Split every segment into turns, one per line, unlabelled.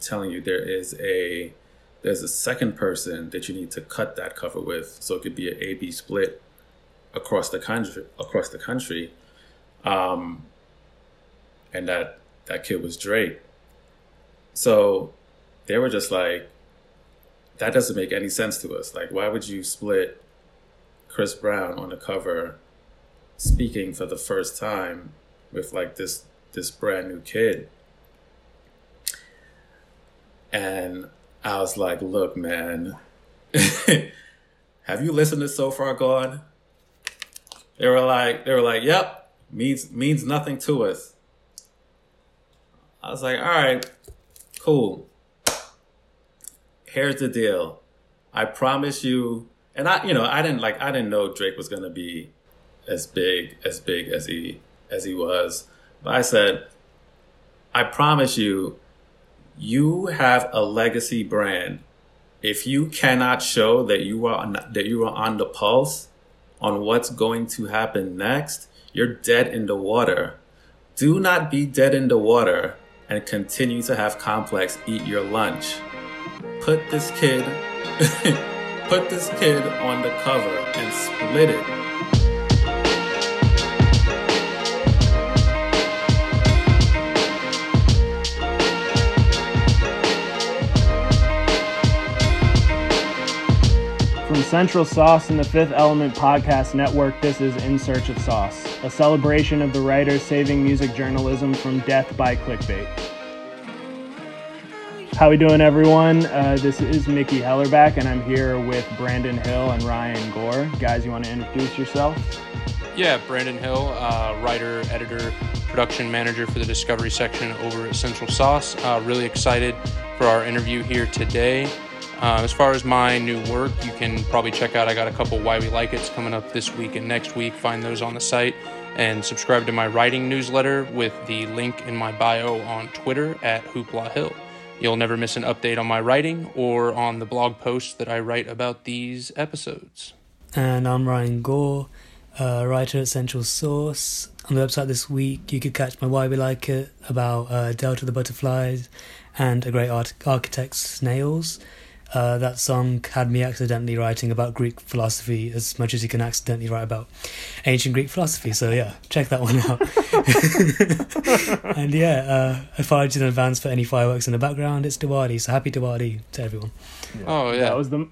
telling you there is a there's a second person that you need to cut that cover with, so it could be an A B split across the country across the country. Um, and that that kid was Drake. So they were just like, that doesn't make any sense to us. Like, why would you split Chris Brown on the cover speaking for the first time with like this this brand new kid? And I was like, look, man, have you listened to So Far Gone? They were like, they were like, yep, means means nothing to us. I was like, all right, cool. Here's the deal. I promise you, and I, you know, I didn't like, I didn't know Drake was gonna be as big, as big as he, as he was. But I said, I promise you, you have a legacy brand. If you cannot show that you are on, that you are on the pulse on what's going to happen next, you're dead in the water. Do not be dead in the water and continue to have complex eat your lunch. Put this kid put this kid on the cover and split it.
Central Sauce and the Fifth Element Podcast Network, this is In Search of Sauce, a celebration of the writers saving music journalism from death by clickbait. How we doing, everyone? Uh, this is Mickey Hellerback, and I'm here with Brandon Hill and Ryan Gore. Guys, you want to introduce yourself?
Yeah, Brandon Hill, uh, writer, editor, production manager for the Discovery section over at Central Sauce. Uh, really excited for our interview here today. Uh, as far as my new work, you can probably check out. I got a couple Why We Like It's coming up this week and next week. Find those on the site and subscribe to my writing newsletter with the link in my bio on Twitter at Hoopla Hill. You'll never miss an update on my writing or on the blog posts that I write about these episodes.
And I'm Ryan Gore, writer at Central Sauce. On the website this week, you could catch my Why We Like It about uh, Delta the Butterflies and a great art- architect's snails. Uh, that song had me accidentally writing about Greek philosophy as much as you can accidentally write about ancient Greek philosophy. So yeah, check that one out. and yeah, uh, I apologize in advance for any fireworks in the background. It's Diwali, so happy Diwali to everyone.
Yeah. Oh yeah,
that was the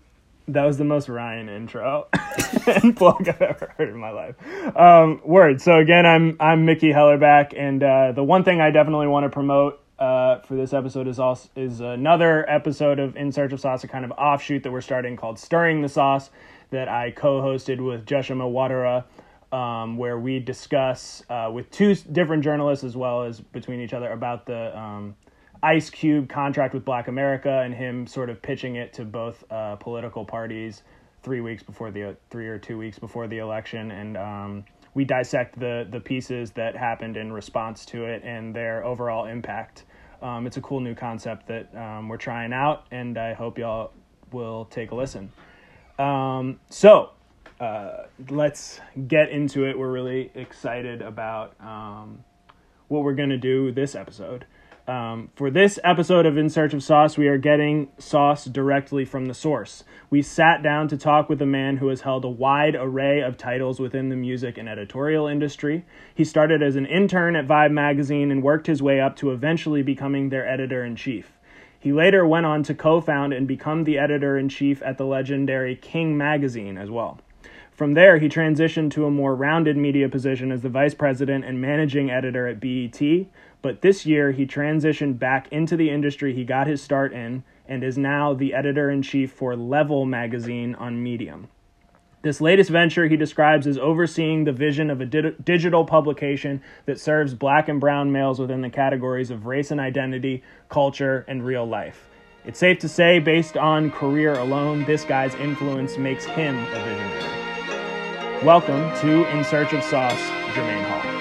that was the most Ryan intro and plug I've ever heard in my life. Um, word. So again, I'm I'm Mickey Hellerback, and uh, the one thing I definitely want to promote uh, for this episode is also is another episode of In Search of Sauce, a kind of offshoot that we're starting called Stirring the Sauce that I co-hosted with Joshua Wadara, um, where we discuss uh, with two different journalists as well as between each other about the um, Ice Cube contract with Black America and him sort of pitching it to both uh, political parties three weeks before the three or two weeks before the election and. Um, we dissect the the pieces that happened in response to it and their overall impact um, it's a cool new concept that um, we're trying out, and I hope y'all will take a listen. Um, so, uh, let's get into it. We're really excited about um, what we're to do this episode. Um, for this episode of In Search of Sauce, we are getting sauce directly from the source. We sat down to talk with a man who has held a wide array of titles within the music and editorial industry. He started as an intern at Vibe magazine and worked his way up to eventually becoming their editor in chief. He later went on to co found and become the editor in chief at the legendary King magazine as well. From there, he transitioned to a more rounded media position as the vice president and managing editor at BET, but this year, he transitioned back into the industry he got his start in and is now the editor in chief for Level magazine on Medium. This latest venture he describes as overseeing the vision of a di- digital publication that serves black and brown males within the categories of race and identity, culture, and real life. It's safe to say, based on career alone, this guy's influence makes him a visionary. Welcome to In Search of Sauce, Jermaine Hall.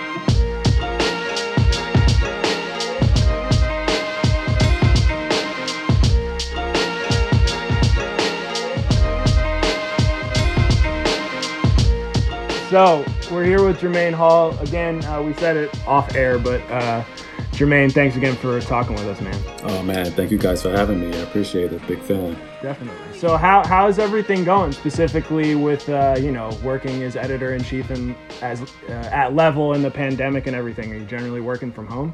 So we're here with Jermaine Hall again. Uh, we said it off air, but uh, Jermaine, thanks again for talking with us, man.
Oh man, thank you guys for having me. I appreciate it. Big fan.
Definitely. So how how's everything going specifically with uh, you know working as editor in chief and as uh, at level in the pandemic and everything? Are you generally working from home?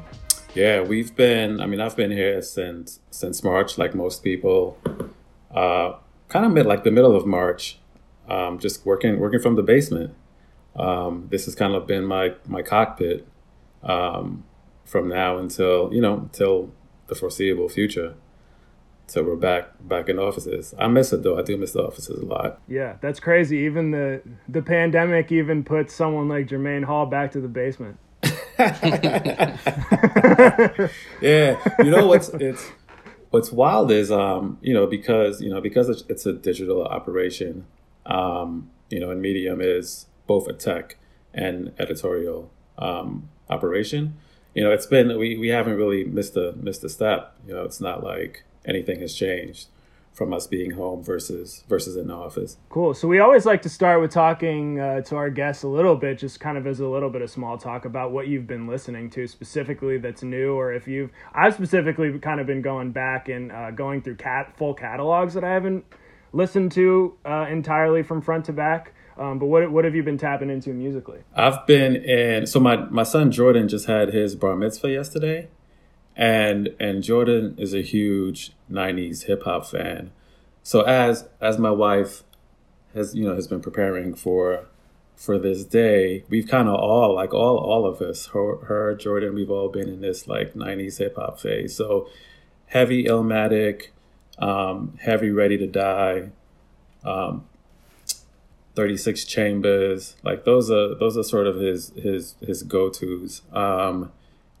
Yeah, we've been. I mean, I've been here since since March, like most people. Uh, kind of mid, like the middle of March, um, just working working from the basement. Um, this has kind of been my my cockpit um, from now until you know until the foreseeable future. So we're back back in offices. I miss it though. I do miss the offices a lot.
Yeah, that's crazy. Even the the pandemic even put someone like Jermaine Hall back to the basement.
yeah, you know what's it's what's wild is um you know because you know because it's, it's a digital operation um you know and medium is both a tech and editorial um operation you know it's been we, we haven't really missed a missed a step you know it's not like anything has changed from us being home versus versus in the office.
Cool. So we always like to start with talking uh, to our guests a little bit, just kind of as a little bit of small talk about what you've been listening to specifically that's new, or if you've. I've specifically kind of been going back and uh, going through cat full catalogs that I haven't listened to uh, entirely from front to back. Um, but what what have you been tapping into musically?
I've been in. So my my son Jordan just had his bar mitzvah yesterday and and Jordan is a huge '90s hip hop fan. So as as my wife has you know has been preparing for for this day, we've kind of all like all all of us, her, her Jordan, we've all been in this like '90s hip hop phase. So heavy Illmatic, um, heavy Ready to Die, um, 36 Chambers, like those are those are sort of his his his go tos. Um,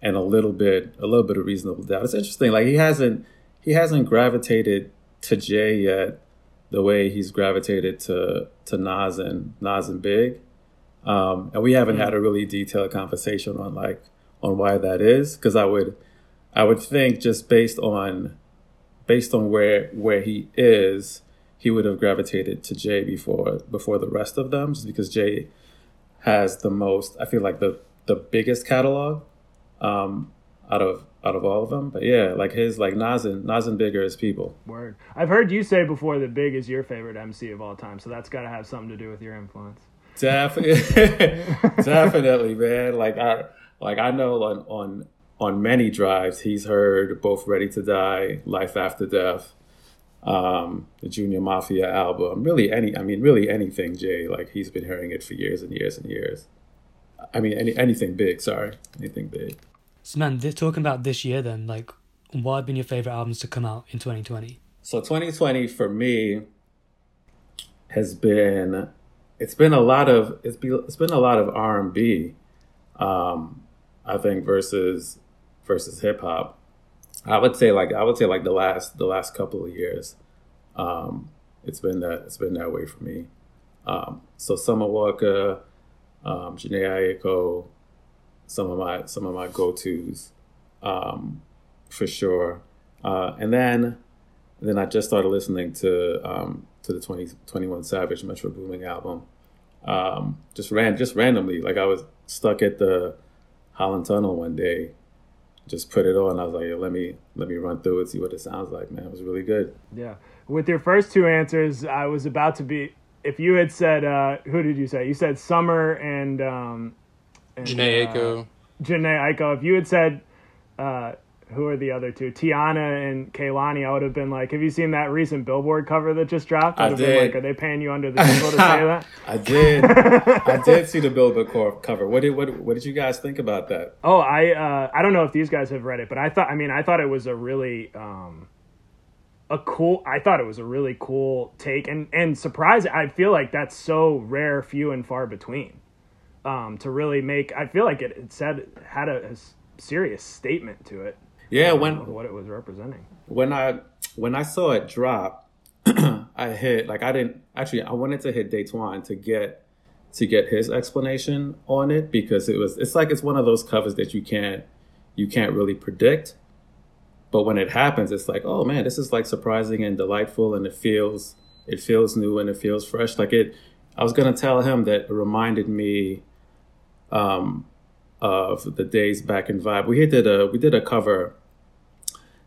and a little bit a little bit of reasonable doubt. It's interesting. Like he hasn't he hasn't gravitated to Jay yet the way he's gravitated to to Nas and Nas and Big. Um, and we haven't had a really detailed conversation on like on why that is because I would I would think just based on based on where where he is he would have gravitated to Jay before before the rest of them just because Jay has the most I feel like the the biggest catalog um, out of out of all of them. But yeah, like his like Nas and Nas and Big are his people.
Word. I've heard you say before that Big is your favorite MC of all time, so that's got to have something to do with your influence.
Definitely, definitely, man. Like I like I know on on on many drives he's heard both Ready to Die, Life After Death, um, the Junior Mafia album. Really any I mean really anything Jay. Like he's been hearing it for years and years and years. I mean any anything big. Sorry, anything big.
So, man, this, talking about this year, then, like, what have been your favorite albums to come out in 2020?
So, 2020 for me has been it's been a lot of it's been it's been a lot of R and B, um, I think versus versus hip hop. I would say like I would say like the last the last couple of years, um, it's been that it's been that way for me. Um, so Summer Walker, um, Jhené Aiko, some of my some of my go tos, um, for sure. Uh, and then then I just started listening to um, to the 20, 21 Savage Metro Boomin album. Um, just ran just randomly, like I was stuck at the Holland Tunnel one day, just put it on. I was like, let me let me run through it, see what it sounds like. Man, it was really good.
Yeah. With your first two answers, I was about to be. If you had said, uh, who did you say? You said Summer and um,
and, Jhené Aiko. Uh,
Jhené Aiko. If you had said, uh, who are the other two? Teyana and Kehlani, I would have been like, have you seen that recent Billboard cover that just dropped?
I, I did.
Like, are they paying you under the table to say that?
I did. I did see the Billboard cover. What did what what did you guys think about that?
Oh, I uh, I don't know if these guys have read it, but I thought I mean I thought it was a really um, a cool I thought it was a really cool take and and surprising. I feel like that's so rare, few and far between um, to really make. I feel like it, it said had a, a, serious statement to it.
Yeah, when
what it was representing.
When I when I saw it drop, I hit like I didn't actually. I wanted to hit Daytwan to get to get his explanation on it because it was. It's like it's one of those covers that you can't you can't really predict. But when it happens, it's like, oh man, this is like surprising and delightful, and it feels it feels new and it feels fresh. Like it, I was gonna tell him that it reminded me um, of the days back in vibe. We did a we did a cover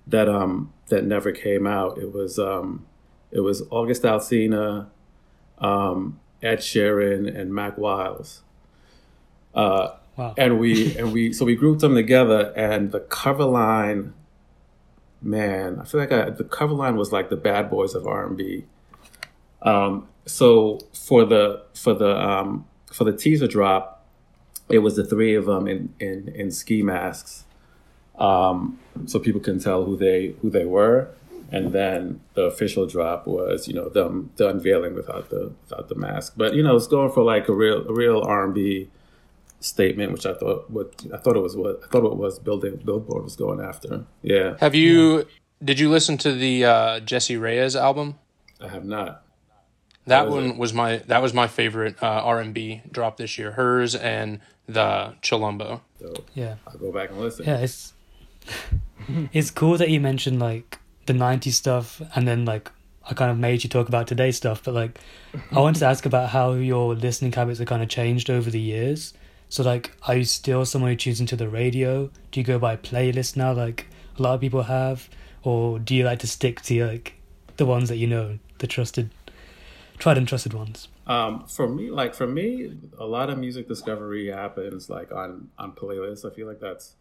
that um that never came out. It was um it was August Alsina, um, Ed Sheeran, and Mack Wilds. Uh,
Wow.
and we and we so we grouped them together, and the cover line, man, I feel like I, the cover line was like the bad boys of R and B. Um, so for the for the um, for the teaser drop, it was the three of them in in, in ski masks, um, so people can tell who they who they were. And then the official drop was, you know, them the unveiling without the without the mask. But you know, it's going for like a real a real R and B statement, which I thought what I thought it was what I thought it was building Billboard was going after. Yeah,
Have you? Did you listen to the uh, Jessie Reyez album?
I have not.
That
was
one
it?
was my that was my favorite uh, R and B drop this year. Hers and the Chilumbo.
So
Yeah.
I'll go back and listen.
Yeah, it's it's cool that you mentioned like the '90s stuff, and then like I kind of made you talk about today's stuff. But like, I wanted to ask about how your listening habits have kind of changed over the years. So like, are you still someone who tunes into the radio? Do you go by playlist now, like a lot of people have, or do you like to stick to like the ones that you know, the trusted, tried and trusted ones?
Um, for me, like for me, a lot of music discovery happens like on on playlists. I feel like that's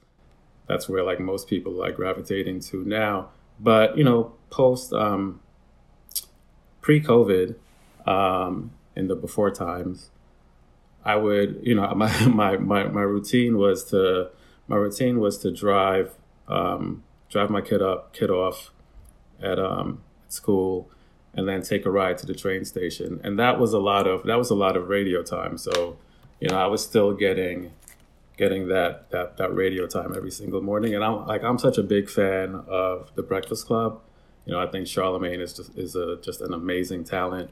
that's where like most people like gravitating to now. But you know, post um, pre COVID, um, in the before times, I would you know my my my my routine was to my routine was to drive um, drive my kid up kid off at um, school and then take a ride to the train station. And that was a lot of that was a lot of radio time. So you know i was still getting getting that that that radio time every single morning. And i'm like i'm such a big fan of the breakfast club. You know i think charlemagne is just is a just an amazing talent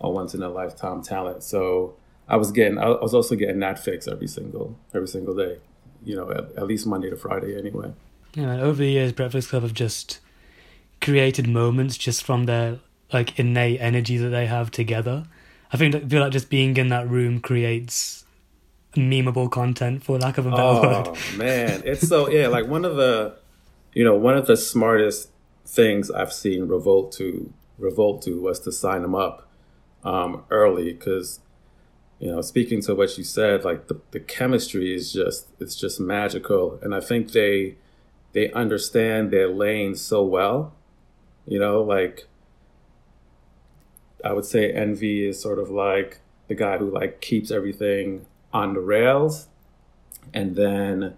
a once in a lifetime talent. So i was getting i was also getting that fix every single every single day you know at, at least monday to friday anyway.
Yeah, over the years, Breakfast Club have just created moments just from their like innate energy that they have together. I think I feel like just being in that room creates memeable content, for lack of a better
Oh
word.
man, it's so yeah. Like one of the, you know, one of the smartest things I've seen Revolt to Revolt to was to sign them up um, early because, you know, speaking to what you said, like the, the chemistry is just it's just magical, and I think they they understand their lane so well. You know, like I would say Envy is sort of like the guy who like keeps everything on the rails. And then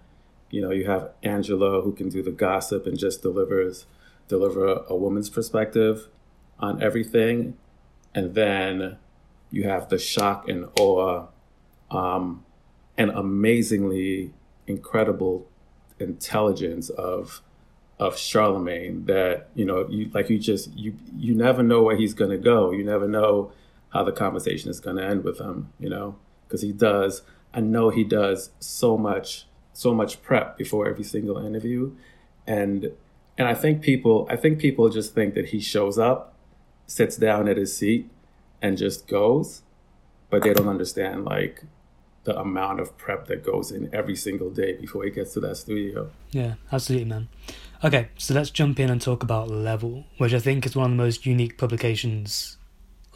you know you have Angela who can do the gossip and just delivers deliver a, woman's perspective on everything. And then you have the shock and awe um, and amazingly incredible intelligence of of Charlemagne that you know you like you just you you never know where he's going to go. You never know how the conversation is going to end with him you know because he does I know he does so much so much prep before every single interview. And and I think people I think people just think that he shows up sits down at his seat and just goes but they don't understand like the amount of prep that goes in every single day before he gets to that studio.
Yeah, absolutely, man. Okay, so let's jump in and talk about Level, which I think is one of the most unique publications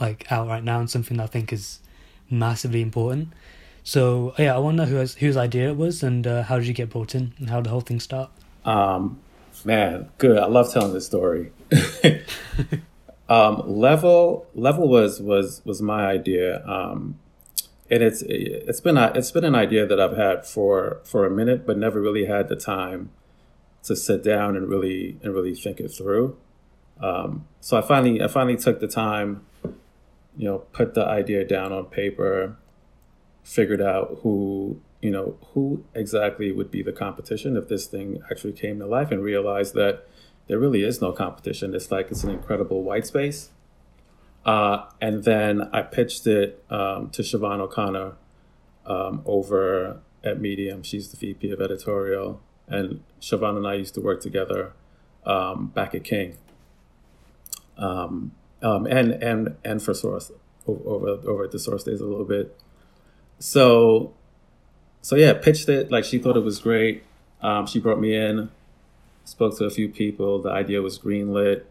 like out right now, and something that I think is massively important. So yeah, I know who has, whose idea it was, and uh, how did you get brought in, and how did the whole thing start?
Um, man, good. I love telling this story. um, level level was was was my idea, um, and it's it's been a, it's been an idea that I've had for for a minute, but never really had the time to sit down and really and really think it through. Um, so I finally I finally took the time, you know, put the idea down on paper, figured out who you know who exactly would be the competition if this thing actually came to life, and realized that there really is no competition. It's like it's an incredible white space. Uh, and then I pitched it um, to Siobhan O'Connor um, over at Medium. She's the VP of editorial, and Siobhan and I used to work together um, back at King, um, um, and and and for Source over over at the Source days a little bit. So so yeah, pitched it like she thought it was great. Um, she brought me in, spoke to a few people. The idea was greenlit.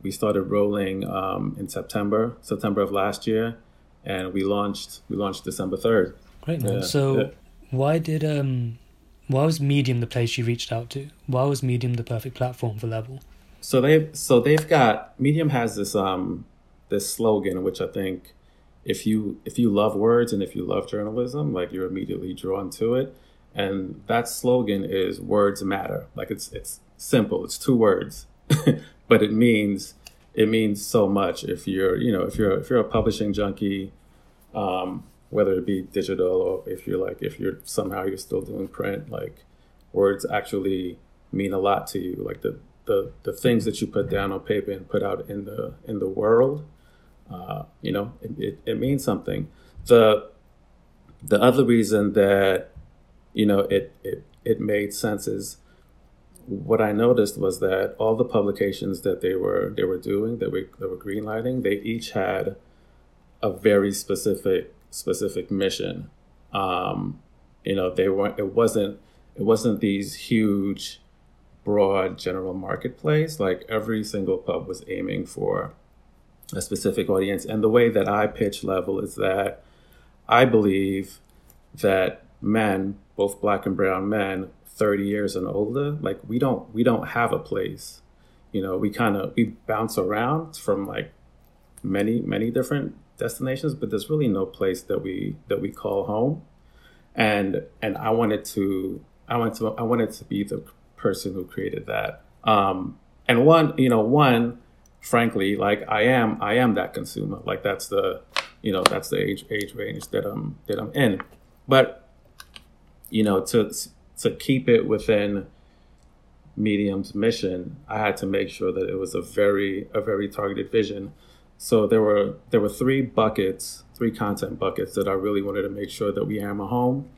We started rolling um, in September, September of last year, and we launched. We launched December third.
Great man.
Yeah,
so,
yeah.
why did um, why was Medium the place you reached out to? Why was Medium the perfect platform for Level?
So they've so they've got Medium has this um this slogan which I think if you if you love words and if you love journalism like you're immediately drawn to it and that slogan is words matter like it's it's simple it's two words but it means it means so much if you're you know if you're if you're a publishing junkie um, whether it be digital or if you're like if you're somehow you're still doing print like words actually mean a lot to you. Like the the, the things that you put down on paper and put out in the in the world uh, you know it, it, it means something. The the other reason that you know it, it it made sense is what I noticed was that all the publications that they were they were doing that were that were greenlighting they each had a very specific specific mission. Um, you know they weren't it wasn't it wasn't these huge broad general marketplace. Like every single pub was aiming for a specific audience. And the way that I pitch level is that I believe that men both black and brown men 30 years and older like we don't we don't have a place. You know we kind of we bounce around from like many many different destinations but there's really no place that we that we call home. And and i wanted to i wanted to i wanted to be the person who created that. Um and one you know one frankly like i am i am that consumer. Like that's the you know that's the age age range that i'm that i'm in. But you know to to keep it within medium's mission i had to make sure that it was a very a very targeted vision so there were there were three buckets three content buckets that i really wanted to make sure that we hammer home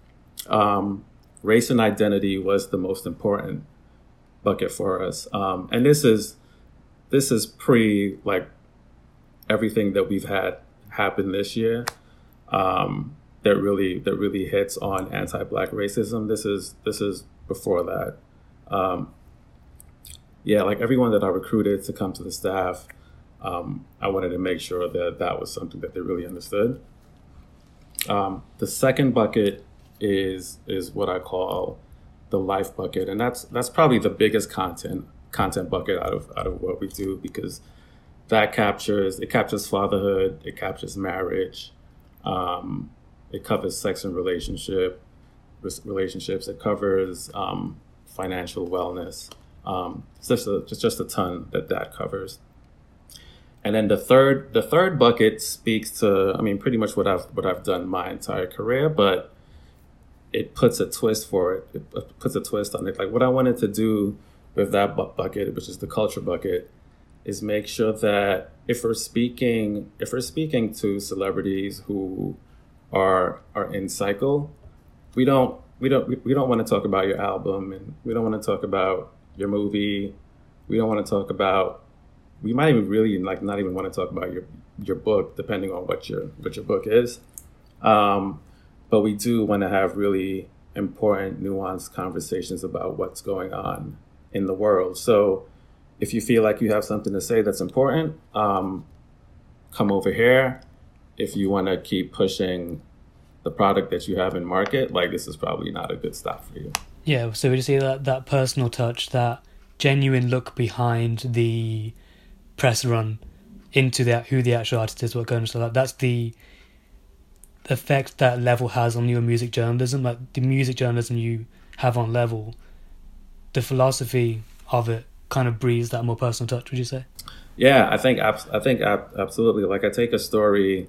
um, race and identity was the most important bucket for us um, and this is this is pre like everything that we've had happen this year um, that really that really hits on anti-black racism. This is this is before that. Um, yeah, like everyone that I recruited to come to the staff, um, I wanted to make sure that that was something that they really understood. Um, the second bucket is is what I call the life bucket, and that's that's probably the biggest content content bucket out of out of what we do because that captures it captures fatherhood, it captures marriage, um, it covers sex and relationship relationships. It covers um, financial wellness. Um, it's just a, just just a ton that that covers. And then the third the third bucket speaks to I mean pretty much what I've what I've done my entire career, but it puts a twist for it. It puts a twist on it. Like what I wanted to do with that bu- bucket, which is the culture bucket, is make sure that if we're speaking if we're speaking to celebrities who are are in cycle, we don't we don't we, we don't want to talk about your album and we don't want to talk about your movie. We don't want to talk about we might even really like not even want to talk about your your book depending on what your what your book is. Um, but we do want to have really important nuanced conversations about what's going on in the world. So if you feel like you have something to say that's important, um, come over here if you want to keep pushing the product that you have in market, like this is probably not a good stop for you.
Yeah, so we just see that that personal touch, that genuine look behind the press run into that who the actual artist is, what going so that that's the effect that level has on your music journalism, like the music journalism you have on level, the philosophy of it kind of breathes that more personal touch. Would you say?
Yeah, I think I think absolutely. Like I take a story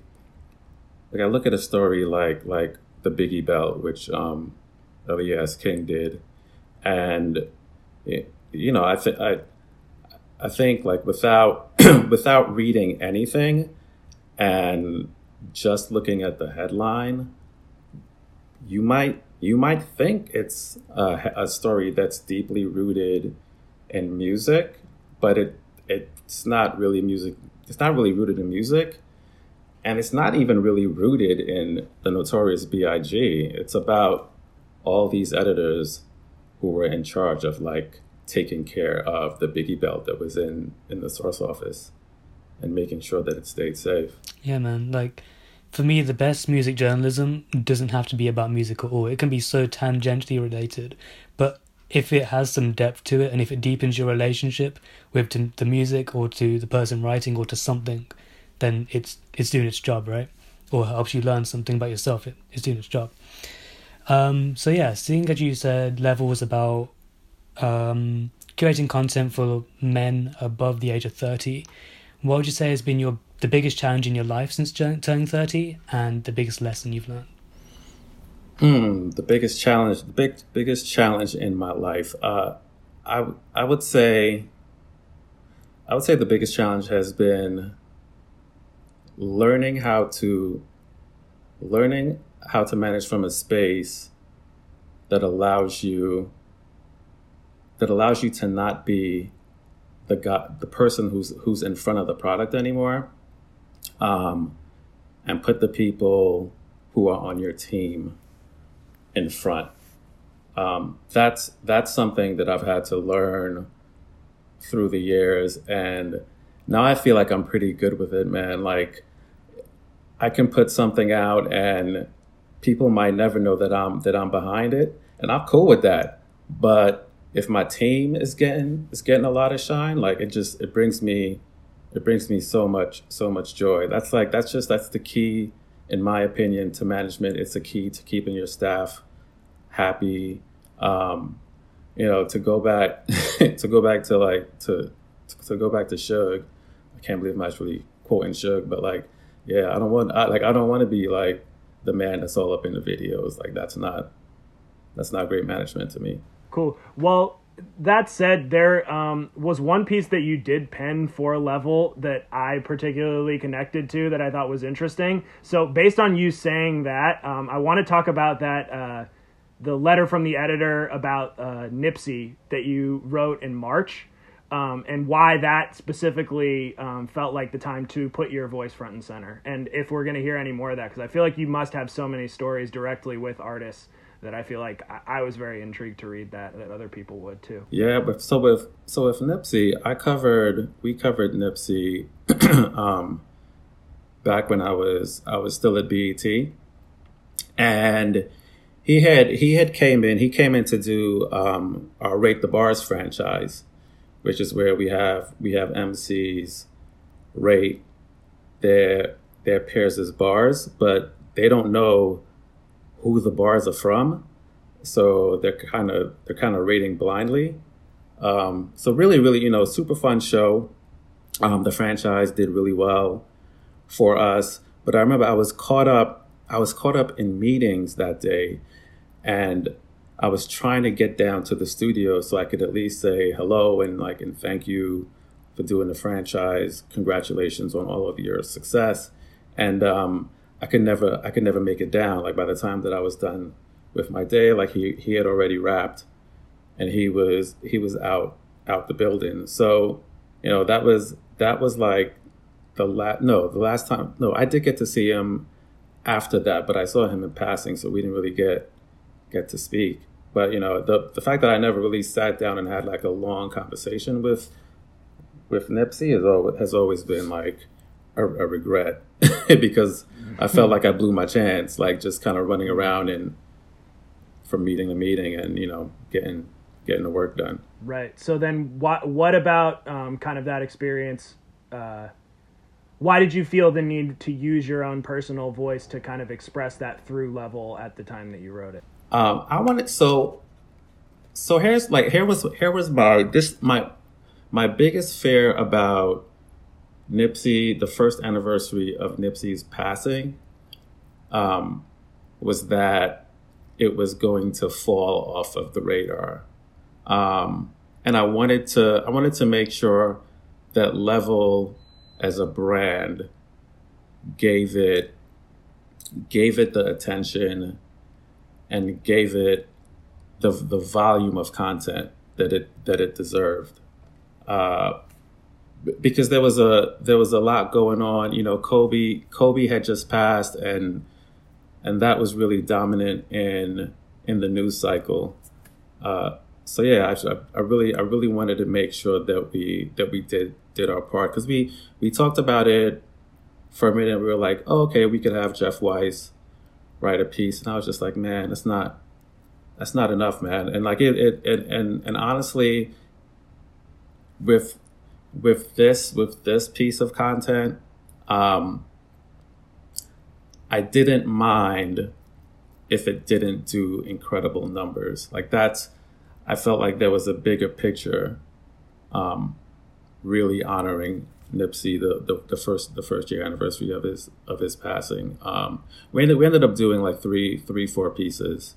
like I look at a story like like the Biggie Belt, which um, Elias King did, and you know I think I I think like without without reading anything and just looking at the headline, you might you might think it's a, a story that's deeply rooted in music, but it it's not really music. It's not really rooted in music and it's not even really rooted in the notorious B.I.G. It's about all these editors who were in charge of like taking care of the Biggie belt that was in in the source office and making sure that it stayed safe.
Yeah, man. Like for me, the best music journalism doesn't have to be about music at all. It can be so tangentially related, but if it has some depth to it and if it deepens your relationship with the music or to the person writing or to something, then it's it's doing its job, right? Or helps you learn something about yourself. It, it's doing its job. Um, so yeah, seeing as you said level was about um, curating content for men above the age of thirty, what would you say has been your the biggest challenge in your life since turning thirty, and the biggest lesson you've learned?
Hmm, the biggest challenge, the big biggest challenge in my life. Uh, I I would say, I would say the biggest challenge has been learning how to learning how to manage from a space that allows you that allows you to not be the guy, the person who's who's in front of the product anymore, um, and put the people who are on your team in front. Um, that's that's something that I've had to learn through the years, and now I feel like I'm pretty good with it, man. Like I can put something out, and people might never know that I'm that I'm behind it, and I'm cool with that. But if my team is getting is getting a lot of shine, like it just it brings me it brings me so much so much joy. That's like that's just that's the key in my opinion, to management. It's a key to keeping your staff happy. Um, you know, to go back, to go back to like to to go back to Suge. I can't believe I'm actually quoting Suge, but like, yeah, I don't want I, like I don't want to be like the man that's all up in the videos. Like that's not that's not great management to me.
Cool. Well, that said, there um, was one piece that you did pen for a level that I particularly connected to that I thought was interesting. So, based on you saying that, um, I want to talk about that uh, the letter from the editor about uh, Nipsey that you wrote in March. Um, and why that specifically um, felt like the time to put your voice front and center. And if we're going to hear any more of that, because I feel like you must have so many stories directly with artists that I feel like I, I, was very intrigued to read that that other people would too.
Yeah, but so with so with Nipsey, I covered we covered Nipsey um, back when I was I was still at BET, and he had he had came in he came in to do um, our Rate the Bars franchise, which is where we have we have MCs rate their their pairs as bars, but they don't know who the bars are from, so they're kind of they're kind of rating blindly. Um, so really, really, you know, super fun show. Um, the franchise did really well for us, but I remember I was caught up. I was caught up in meetings that day, and I was trying to get down to the studio so I could at least say hello and like and thank you for doing the franchise. Congratulations on all of your success. And um, I could never I could never make it down. Like by the time that I was done with my day, like he he had already wrapped, and he was he was out out the building. So you know that was that was like the last no the last time no I did get to see him after that, but I saw him in passing, so we didn't really get get to speak. But you know the the fact that I never really sat down and had like a long conversation with with Nipsey has always has always been like a, a regret because I felt like I blew my chance, like just kind of running around and from meeting to meeting and you know getting getting the work done.
Right. So then, what what about um, kind of that experience? Uh, why did you feel the need to use your own personal voice to kind of express that through level at the time that you wrote it?
Um, I wanted so so here's like here was here was my this my my biggest fear about Nipsey, the first anniversary of Nipsey's passing, um, was that it was going to fall off of the radar. Um, and I wanted to I wanted to make sure that Level as a brand gave it gave it the attention and gave it the the volume of content that it that it deserved. Uh, because there was a there was a lot going on. You know, Kobe Kobe had just passed, and and that was really dominant in in the news cycle. Uh, so yeah, I, I really I really wanted to make sure that we that we did did our part because we we talked about it for a minute. We were like, oh, okay, we could have Jeff Weiss write a piece, and I was just like, man, that's not that's not enough, man. And like it, it, it and and honestly, with with this with this piece of content, um, I didn't mind if it didn't do incredible numbers. Like that's, I felt like there was a bigger picture, um, really honoring Nipsey the, the, the first the first year anniversary of his of his passing. Um, we ended we ended up doing like three three four pieces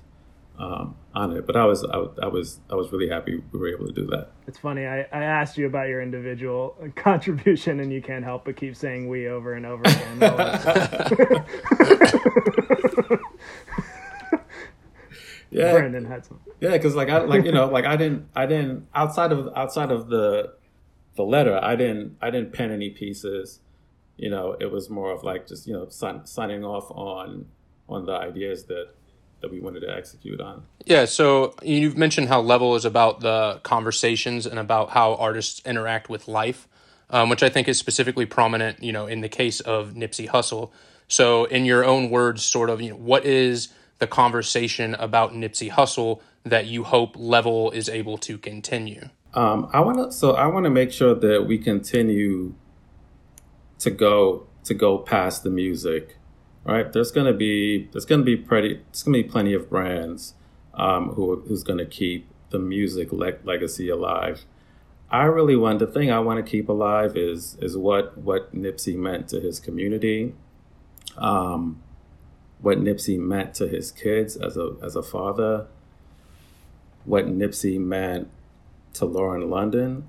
um, on it, but I was I, I, was I was really happy we were able to do that.
It's funny. I, I asked you about your individual contribution, and you can't help but keep saying "we" over and over again.
yeah,
Brandon had some.
Yeah, because like I like you know like I didn't I didn't outside of outside of the the letter I didn't I didn't pen any pieces. You know, it was more of like just you know sign, signing off on on the ideas that that we wanted to execute on.
Yeah, so you've mentioned how Level is about the conversations and about how artists interact with life, um, which I think is specifically prominent, you know, in the case of Nipsey Hussle. So, in your own words, sort of, you know, what is the conversation about Nipsey Hussle that you hope Level is able to continue?
Um, I want to, so I want to make sure that we continue to go to go past the music right? There's going to be there's to be pretty there's to be plenty of brands um, who who's going to keep the music le- legacy alive. I really want the thing I want to keep alive is is what what Nipsey meant to his community, um, what Nipsey meant to his kids as a as a father, what Nipsey meant to Lauren London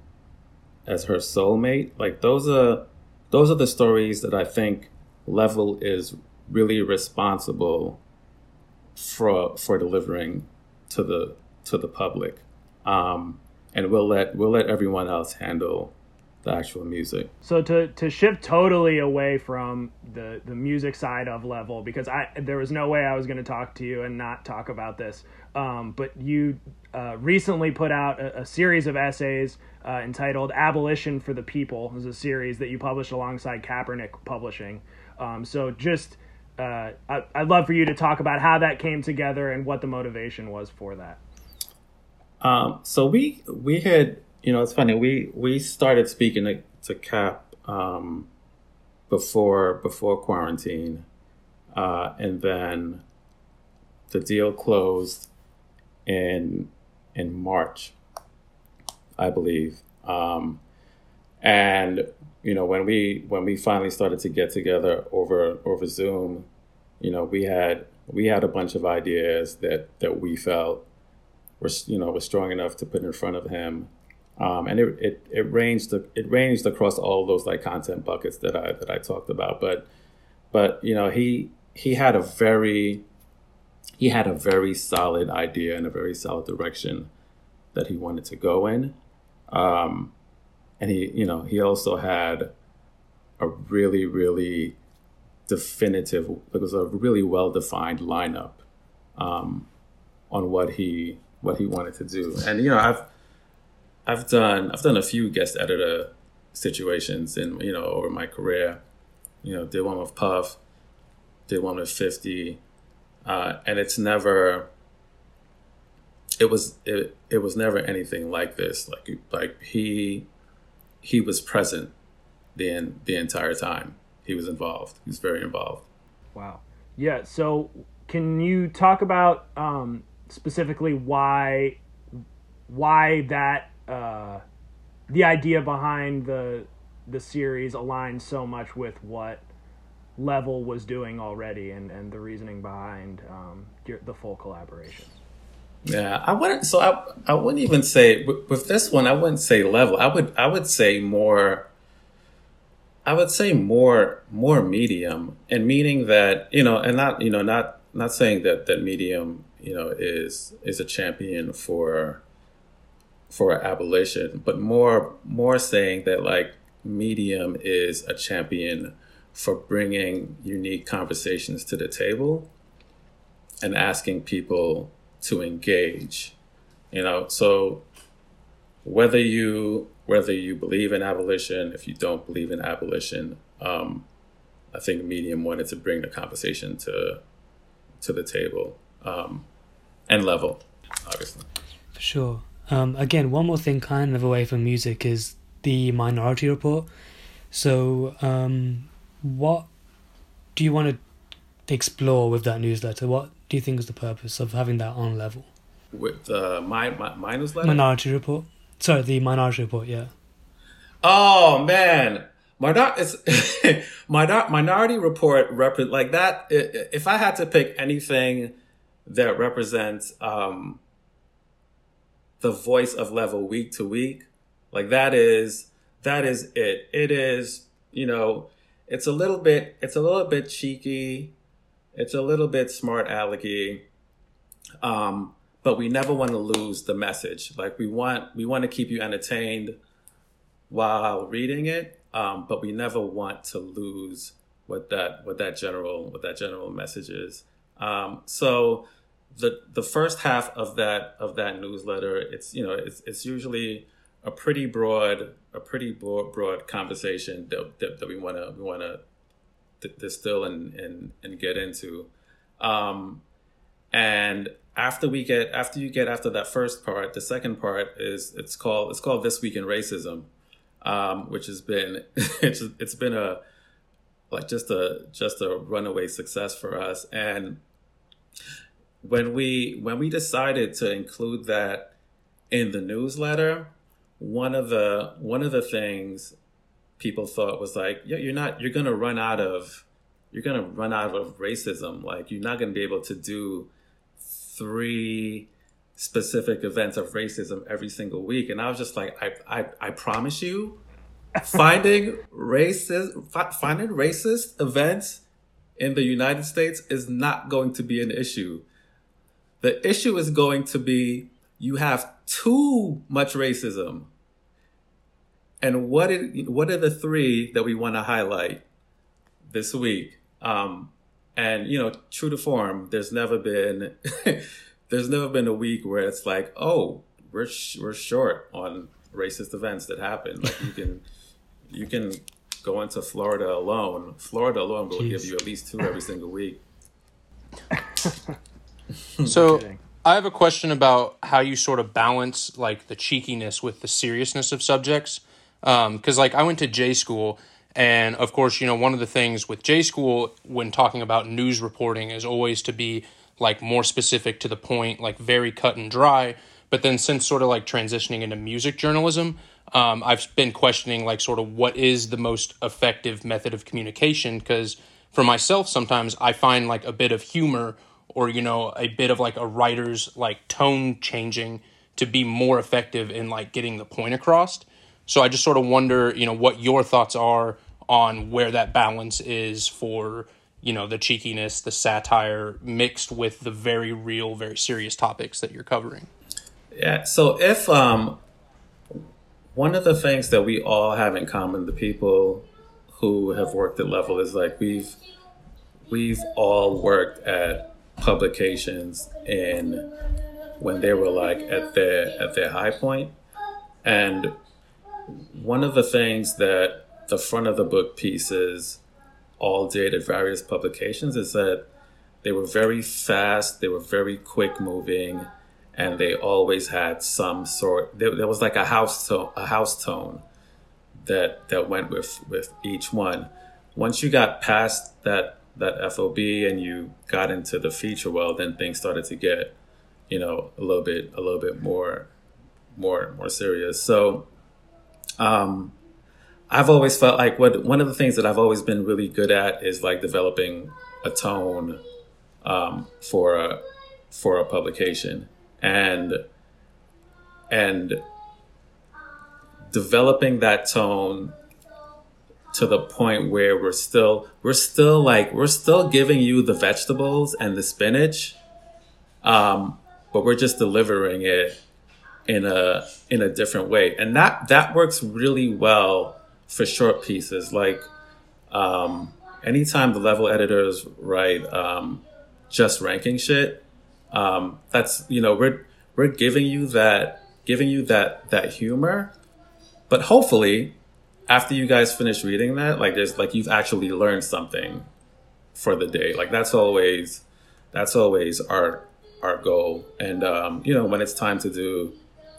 as her soulmate. Like those are those are the stories that I think Level is really responsible for for delivering to the to the public, um, and we'll let we'll let everyone else handle the actual music.
So to to shift totally away from the the music side of level because I there was no way I was going to talk to you and not talk about this. Um, but you uh, recently put out a, a series of essays uh, entitled "Abolition for the People." It was a series that you published alongside Kaepernick Publishing. Um, so just uh, I, would love for you to talk about how that came together and what the motivation was for that.
Um, so we we had you know it's funny we we started speaking to, to Cap um, before before quarantine, uh, and then the deal closed in in March, I believe. Um, and you know when we when we finally started to get together over over Zoom, you know we had we had a bunch of ideas that that we felt were you know was strong enough to put in front of him, um, and it, it it ranged it ranged across all those like content buckets that I that I talked about, but but you know he he had a very he had a very solid idea and a very solid direction that he wanted to go in. Um, and he you know he also had a really really definitive it was a really well defined lineup um, on what he what he wanted to do. And you know i've i've done i've done a few guest editor situations in you know over my career. You know did one with puff did one with 50 uh, and it's never it was it, it was never anything like this. Like like he he was present the the entire time. He was involved. He was very involved.
Wow. Yeah. So, can you talk about um, specifically why why that uh, the idea behind the the series aligns so much with what Level was doing already, and and the reasoning behind um, the full collaboration.
Yeah, I wouldn't. So I, I wouldn't even say with, with this one. I wouldn't say level. I would, I would say more. I would say more, more medium, and meaning that you know, and not you know, not not saying that that medium you know is is a champion for for abolition, but more more saying that like medium is a champion for bringing unique conversations to the table and asking people to engage. You know, so whether you whether you believe in abolition, if you don't believe in abolition, um, I think Medium wanted to bring the conversation to to the table um, and level, obviously.
For sure. Um, again, one more thing, kind of away from music, is the Minority Report. So, um, what do you want to explore with that newsletter? What do you think is the purpose of having that on level?
With uh, my, my newsletter,
Minority Report. Sorry, the Minority Report. Yeah.
Oh man, Minor- Minor- Minority Report rep- like that. If I had to pick anything that represents um, the voice of level week to week, like that is that is it. It is you know, it's a little bit it's a little bit cheeky, it's a little bit smart alecky, um, but we never want to lose the message. Like we want we want to keep you entertained while reading it, um, but we never want to lose what that what that general what that general message is. Um, so the the first half of that of that newsletter, it's you know it's it's usually a pretty broad a pretty broad, broad conversation that, that, that we want to we want to distill and, and and get into. Um, and after we get after you get after that first part, the second part is it's called it's called this week in racism um, which has been it's it's been a like just a just a runaway success for us. And when we when we decided to include that in the newsletter, one of the one of the things people thought was like, yeah, you're not you're gonna run out of you're gonna run out of racism. Like you're not gonna be able to do three specific events of racism every single week. And I was just like, I, I, I promise you, finding racist, finding racist events in the United States is not going to be an issue. The issue is going to be you have too much racism. And what are, what are the three that we want to highlight this week? Um, and you know, true to form, there's never been there's never been a week where it's like, oh, we're sh- we're short on racist events that happen. Like you can you can go into Florida alone. Florida alone will Jeez. give you at least two every single week.
so I have a question about how you sort of balance like the cheekiness with the seriousness of subjects. Because um, like I went to J school, and of course, you know, one of the things with J school when talking about news reporting is always to be like more specific to the point, like very cut and dry. But then since sort of like transitioning into music journalism, um, I've been questioning like sort of what is the most effective method of communication because for myself sometimes I find like a bit of humor or you know a bit of like a writer's like tone changing to be more effective in like getting the point across. So I just sort of wonder, you know, what your thoughts are on where that balance is for you know the cheekiness the satire mixed with the very real very serious topics that you're covering.
Yeah so if um one of the things that we all have in common the people who have worked at level is like we've we've all worked at publications in when they were like at their at their high point. And one of the things that the front of the book pieces all did at various publications is that they were very fast, they were very quick moving, and they always had some sort. There, there was like a house tone, a house tone that that went with with each one. Once you got past that that FOB and you got into the feature world, then things started to get, you know, a little bit a little bit more more more serious. So, um, I've always felt like what one of the things that I've always been really good at is like developing a tone um, for a for a publication. And and developing that tone to the point where we're still we're still like we're still giving you the vegetables and the spinach um, but we're just delivering it in a in a different way and that that works really well for short pieces. Like um, anytime the level editors write um, just ranking shit, Um, that's you know we're we're giving you that giving you that that humor, but hopefully after you guys finish reading that, like there's like you've actually learned something for the day. Like that's always that's always our our goal. And um, you know when it's time to do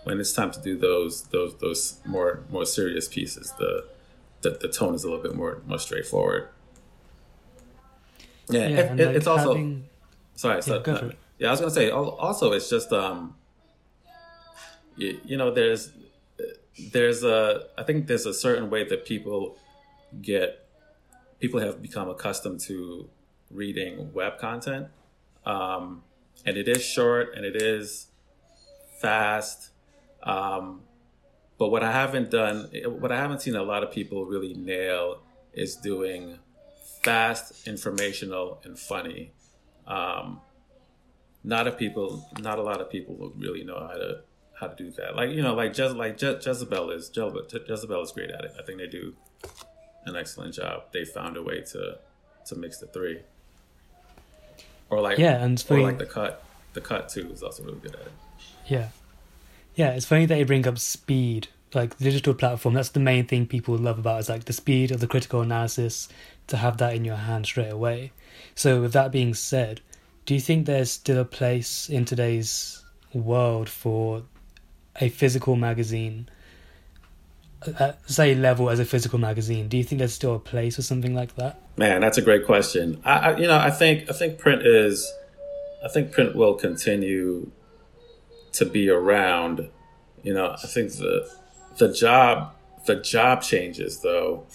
when it's time to do those those those more more serious pieces, the the, the tone is a little bit more more straightforward. Yeah,
Yeah,
it- it-
like,
it's also
having-
sorry. So,
go
no, yeah, I was gonna say also it's just um, you, you know, there's there's a I think there's a certain way that people get people have become accustomed to reading web content, um, and it is short and it is fast. Um, but what I haven't done, what I haven't seen a lot of people really nail is doing fast, informational, and funny. Um, not a people, not a lot of people will really know how to how to do that. Like you know, like just like Je- Jezebel is Je- Jezebel is great at it. I think they do an excellent job. They found a way to to mix the three. Or like
Yeah, and
or like the cut, the cut too is also really good at it.
Yeah. Yeah, it's funny that you bring up speed. Like the digital platform, that's the main thing people love about is like the speed of the critical analysis to have that in your hand straight away. So with that being said, do you think there's still a place in today's world for a physical magazine at say level as a physical magazine? Do you think there's still a place for something like that?
Man, that's a great question. I, I you know, I think I think print is I think print will continue to be around. You know, I think the the job the job changes though.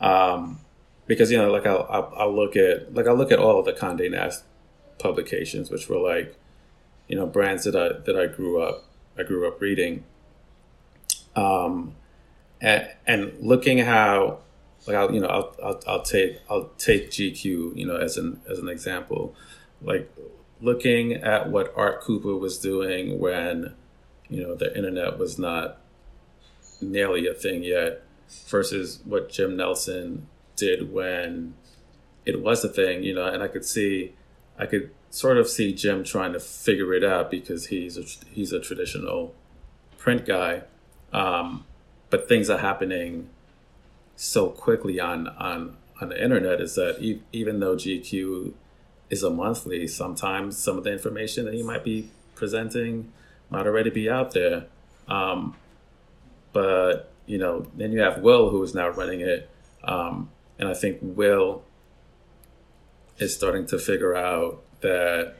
Um because you know, like I'll, I'll I'll look at like I look at all of the Condé Nast publications, which were like, you know, brands that I that I grew up I grew up reading. Um, and and looking how like I'll you know I'll, I'll I'll take I'll take GQ you know as an as an example, like looking at what Art Cooper was doing when you know the internet was not nearly a thing yet, versus what Jim Nelson did when it was a thing, you know, and I could see I could sort of see Jim trying to figure it out because he's a, he's a traditional print guy. Um, but things are happening so quickly on on on the internet is that e- even though GQ is a monthly, sometimes some of the information that he might be presenting might already be out there. Um, but you know, then you have Will who is now running it, um, and I think Will is starting to figure out that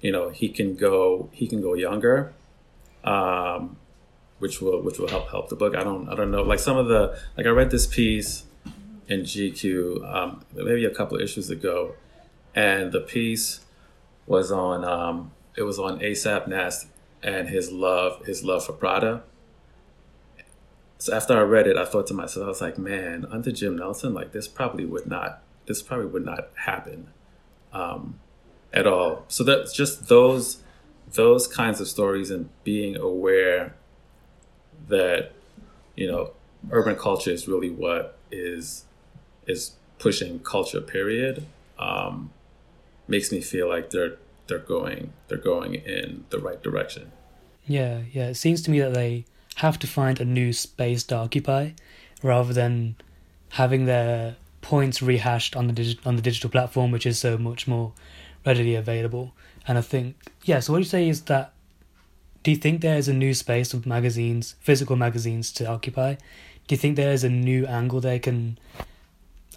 you know he can go he can go younger. Um, which will which will help help the book. I don't I don't know. Like some of the like I read this piece in GQ um, maybe a couple of issues ago, and the piece was on um, it was on ASAP Nast and his love his love for Prada. So after I read it, I thought to myself, I was like, man, under Jim Nelson, like this probably would not this probably would not happen um, at all. So that's just those those kinds of stories and being aware that you know urban culture is really what is is pushing culture period um, makes me feel like they're they're going they're going in the right direction
Yeah, yeah. It seems to me that they have to find a new space to occupy, rather than having their points rehashed on the digi- on the digital platform, which is so much more readily available. And I think, yeah. So what you say is that, do you think there is a new space of magazines, physical magazines, to occupy? Do you think there is a new angle they can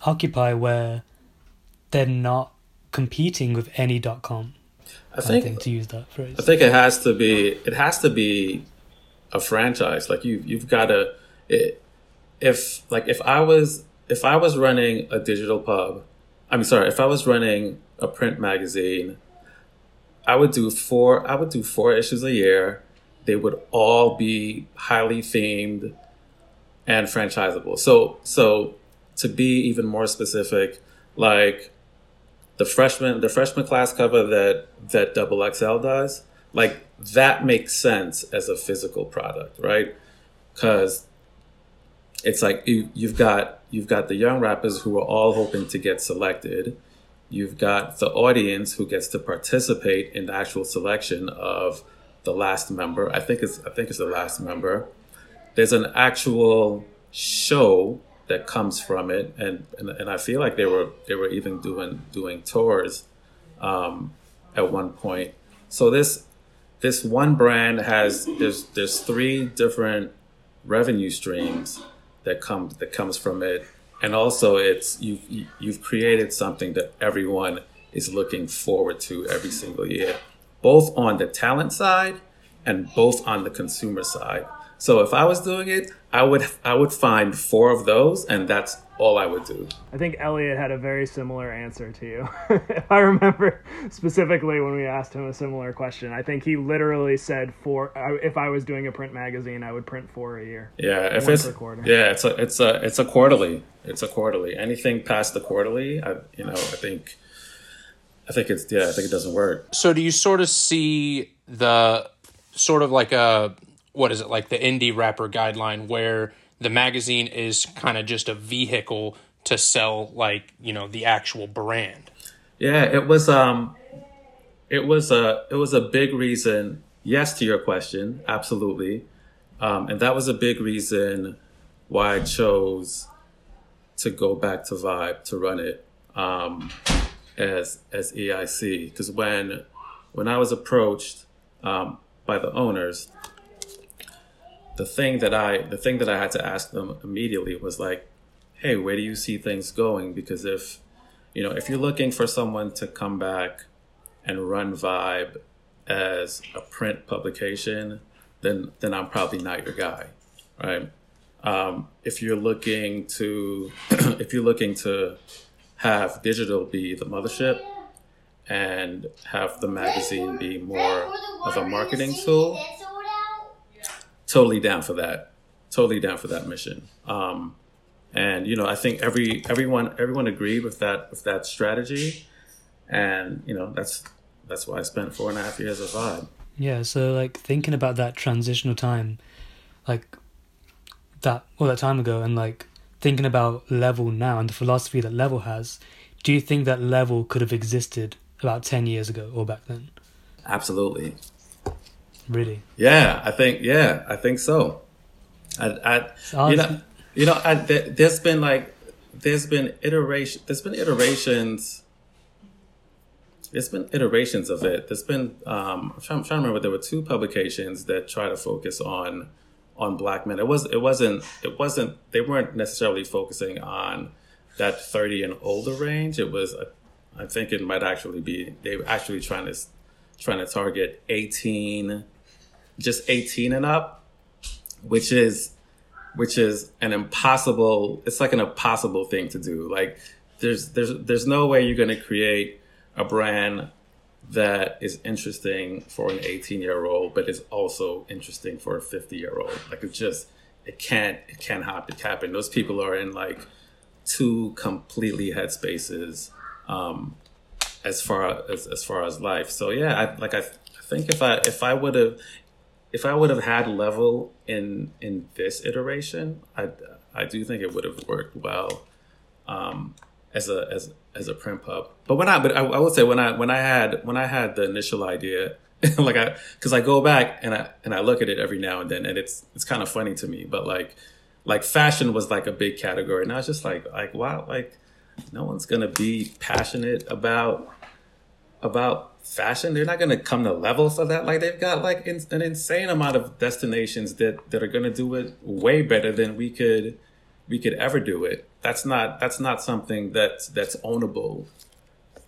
occupy where they're not competing with any dot com?
i
I
think
think to use that phrase.
I think it has to be it has to be a franchise. Like you you've got to it, if like if I was if I was running a digital pub, I'm sorry, if I was running a print magazine, I would do four I would do four issues a year. They would all be highly themed and franchisable. So so to be even more specific, like the freshman the freshman class cover that that double XL does, like that makes sense as a physical product, right? Because it's like you, you've got you've got the young rappers who are all hoping to get selected. You've got the audience who gets to participate in the actual selection of the last member. I think it's I think it's the last member. There's an actual show that comes from it, and, and and I feel like they were they were even doing doing tours um, at one point. So this this one brand has there's there's three different revenue streams that come that comes from it, and also it's you you've created something that everyone is looking forward to every single year, both on the talent side and both on the consumer side. So if I was doing it, I would I would find four of those, and that's all I would do.
I think Elliot had a very similar answer to you. if I remember specifically when we asked him a similar question, I think he literally said four. If I was doing a print magazine, I would print four a year.
Yeah, if it's yeah, it's a it's a it's a quarterly. It's a quarterly. Anything past the quarterly, I you know I think. I think it's yeah. I think it doesn't work.
So do you sort of see the sort of like a what is it like the indie rapper guideline where the magazine is kind of just a vehicle to sell like you know the actual brand?
Yeah it was um it was a it was a big reason yes to your question absolutely. Um, and that was a big reason why i chose to go back to vibe to run it um, as as eic because when when i was approached um, by the owners the thing that I the thing that I had to ask them immediately was like, hey, where do you see things going? Because if you know, if you're looking for someone to come back and run Vibe as a print publication, then then I'm probably not your guy, right? Um, if you're looking to if you're looking to have digital be the mothership and have the magazine be more of a marketing tool totally down for that. Totally down for that mission. Um, and you know, I think every everyone everyone agreed with that with that strategy, and you know, that's that's why I spent four and a half years at Vibe.
Yeah. So like thinking about that transitional time, like that all that time ago, and like thinking about level now and the philosophy that level has, do you think that level could have existed about ten years ago or back then?
Absolutely.
Really?
Yeah, I think yeah, I think so. I, I you know, you know, I, there's been like, there's been iteration, there's been iterations. There's been iterations of it. There's been um, I'm, trying, I'm trying to remember. There were two publications that try to focus on on black men. It was it wasn't it wasn't they weren't necessarily focusing on that 30 and older range. It was I think it might actually be they were actually trying to trying to target 18 just 18 and up, which is which is an impossible it's like an impossible thing to do. Like there's there's there's no way you're going to create a brand that is interesting for an 18 year old but is also interesting for a 50 year old like it just it can't it can't happen. Those people are in like two completely headspaces um as far as as far as life. So yeah i like i, I think if i if i would have if I would have had level in in this iteration, I I do think it would have worked well um, as a as as a print pub. But when I but I, I would say when I when I had when I had the initial idea, like I because I go back and I and I look at it every now and then, and it's it's kind of funny to me. But like like fashion was like a big category, and I was just like like wow like no one's gonna be passionate about about fashion, they're not going to come to level for that. Like they've got like in, an insane amount of destinations that that are going to do it way better than we could we could ever do it. That's not that's not something that's that's ownable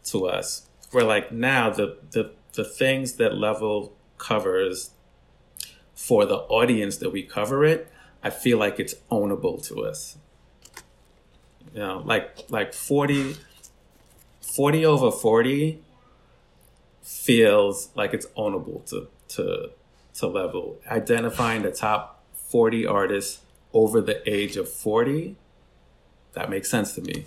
to us. Where like now the the the things that level covers for the audience that we cover it, I feel like it's ownable to us. You know, like like 40 40 over 40 feels like it's ownable to to to level. Identifying the top 40 artists over the age of 40, that makes sense to me.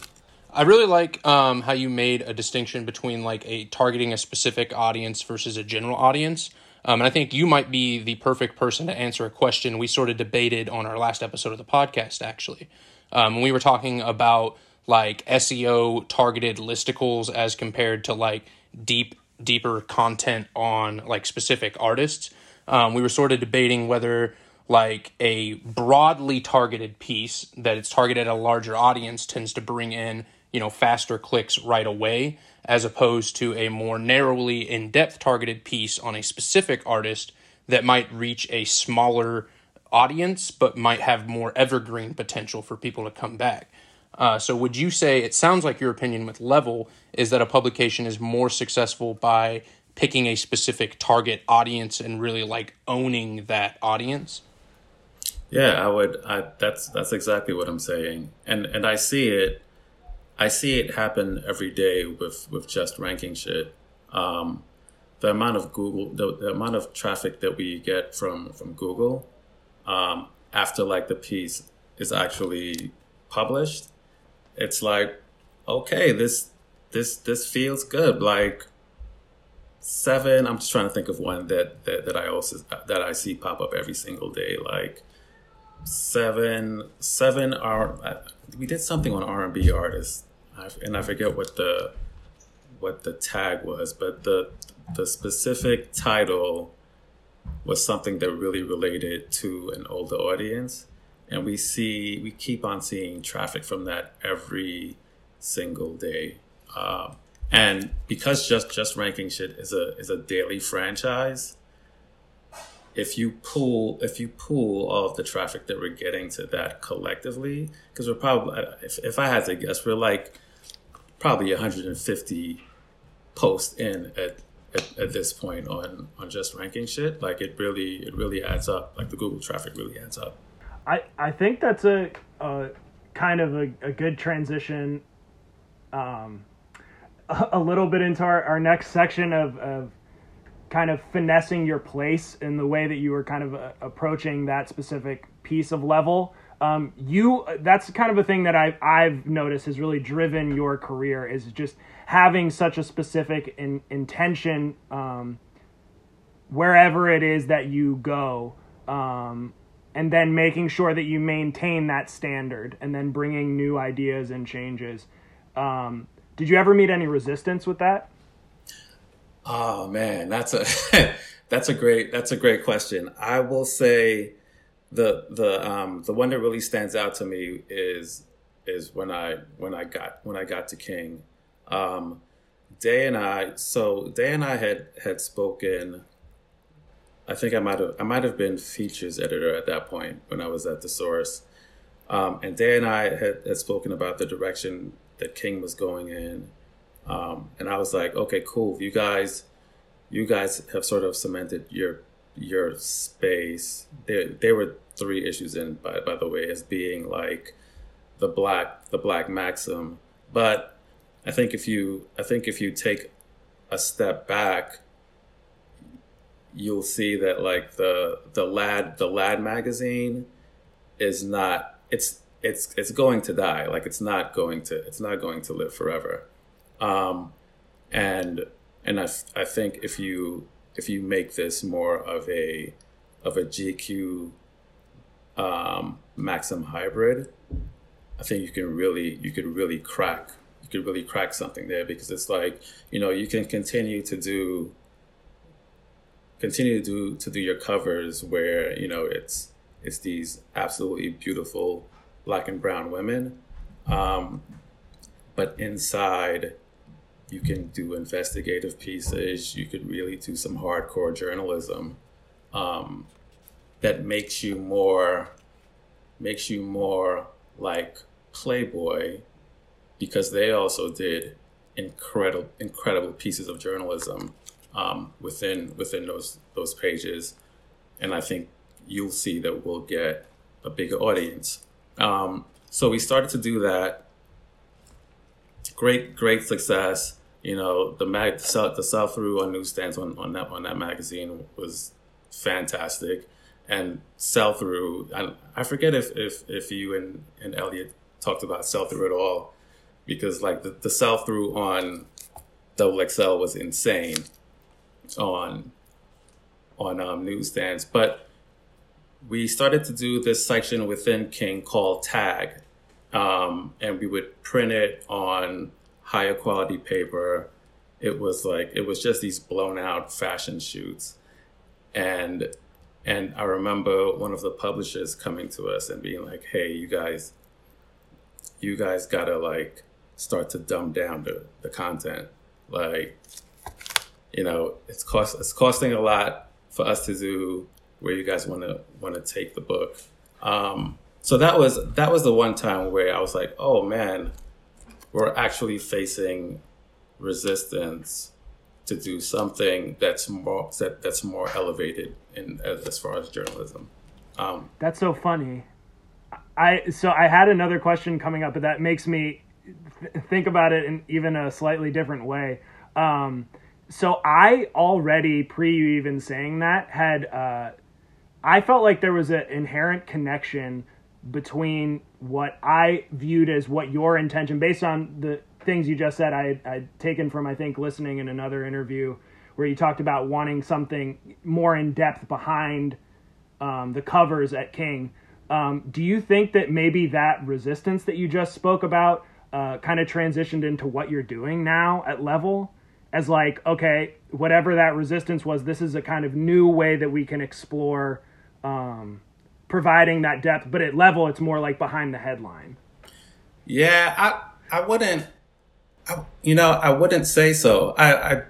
I really like um, how you made a distinction between like a targeting a specific audience versus a general audience. Um, and I think you might be the perfect person to answer a question we sort of debated on our last episode of the podcast, actually. Um, we were talking about like SEO targeted listicles as compared to like deep deeper content on like specific artists. Um, we were sort of debating whether like a broadly targeted piece that it's targeted at a larger audience tends to bring in you know faster clicks right away as opposed to a more narrowly in-depth targeted piece on a specific artist that might reach a smaller audience but might have more evergreen potential for people to come back uh, so would you say it sounds like your opinion with level is that a publication is more successful by picking a specific target audience and really like owning that audience?
Yeah i would I, that's that's exactly what i'm saying. And and i see it i see it happen every day with with just ranking shit. Um the amount of google the, the amount of traffic that we get from from google um after like the piece is actually published it's like okay this this this feels good. Like seven i'm just trying to think of one that that, that i also that i see pop up every single day. Like seven seven are we did something on r&b artists. And i forget what the what the tag was but the the specific title was something that really related to an older audience and we see we keep on seeing traffic from that every single day. Um, and because just just ranking shit is a is a daily franchise if you pull if you pull all of the traffic that we're getting to that collectively because we're probably if, if i had to guess we're like probably 150 posts in at, at, at this point on on just ranking shit. Like it really it really adds up. Like the google traffic really adds up
I, I think that's a, a kind of a, a good transition um, a, a, little bit into our, our next section of, of kind of finessing your place in the way that you were kind of uh, approaching that specific piece of level. Um, you that's kind of a thing that I've I've noticed has really driven your career is just having such a specific in, intention um, wherever it is that you go. Um, and then making sure that you maintain that standard and then bringing new ideas and changes. Um, did you ever meet any resistance with that?
Oh man, that's a that's a great that's a great question. I will say the the um, the one that really stands out to me is is when I when I got when I got to King. Um, Day and I so Day and I had had spoken I think I might have I might have been features editor at that point when I was at the source. Um, and Dan and I had, had spoken about the direction that King was going in. Um, and I was like, okay, cool. You guys, you guys have sort of cemented your your space. There, there were three issues in, by by the way, as being like the black the black maxim. But I think if you I think if you take a step back you'll see that like the the lad the lad magazine is not it's it's it's going to die. Like it's not going to it's not going to live forever. Um and and i i think if you if you make this more of a of a gq um maxim hybrid i think you can really you could really crack you could really crack something there because it's like you know you can continue to do continue to do to do your covers where you know it's it's these absolutely beautiful black and brown women. Um, but inside you can do investigative pieces. You could really do some hardcore journalism um, that makes you more makes you more like playboy because they also did incredible incredible pieces of journalism um, within within those those pages, and I think you'll see that we'll get a bigger audience. Um, so we started to do that. Great, great success. You know, the mag the sell, the sell through on newsstands on, on that on that magazine was fantastic, and sell through. I, I forget if, if if you and and Elliot talked about sell through at all, because like the, the sell through on Double XL was insane on on um, newsstands. But we started to do this section within King called Tag, um, and we would print it on higher quality paper. It was like it was just these blown out fashion shoots, and and I remember one of the publishers coming to us and being like, "Hey, you guys, you guys gotta like start to dumb down the, the content. Like, you know, it's cost it's costing a lot for us to do where you guys want to want to take the book." Um, so that was that was the one time where I was like, "Oh man, we're actually facing resistance to do something that's more that, that's more elevated in as, as far as journalism." Um,
That's so funny. I so I had another question coming up, but that makes me th- think about it in even a slightly different way. Um, so I already pre you even saying that had uh, I felt like there was an inherent connection between what I viewed as what your intention, based on the things you just said, I I'd taken from I think listening in another interview where you talked about wanting something more in depth behind um, the covers at King. Um, do you think that maybe that resistance that you just spoke about uh, kind of transitioned into what you're doing now at level? As like, okay, whatever that resistance was, this is a kind of new way that we can explore um, providing that depth. But at level, it's more like behind the headline.
Yeah, I I wouldn't, I, you know, I wouldn't say so. I, I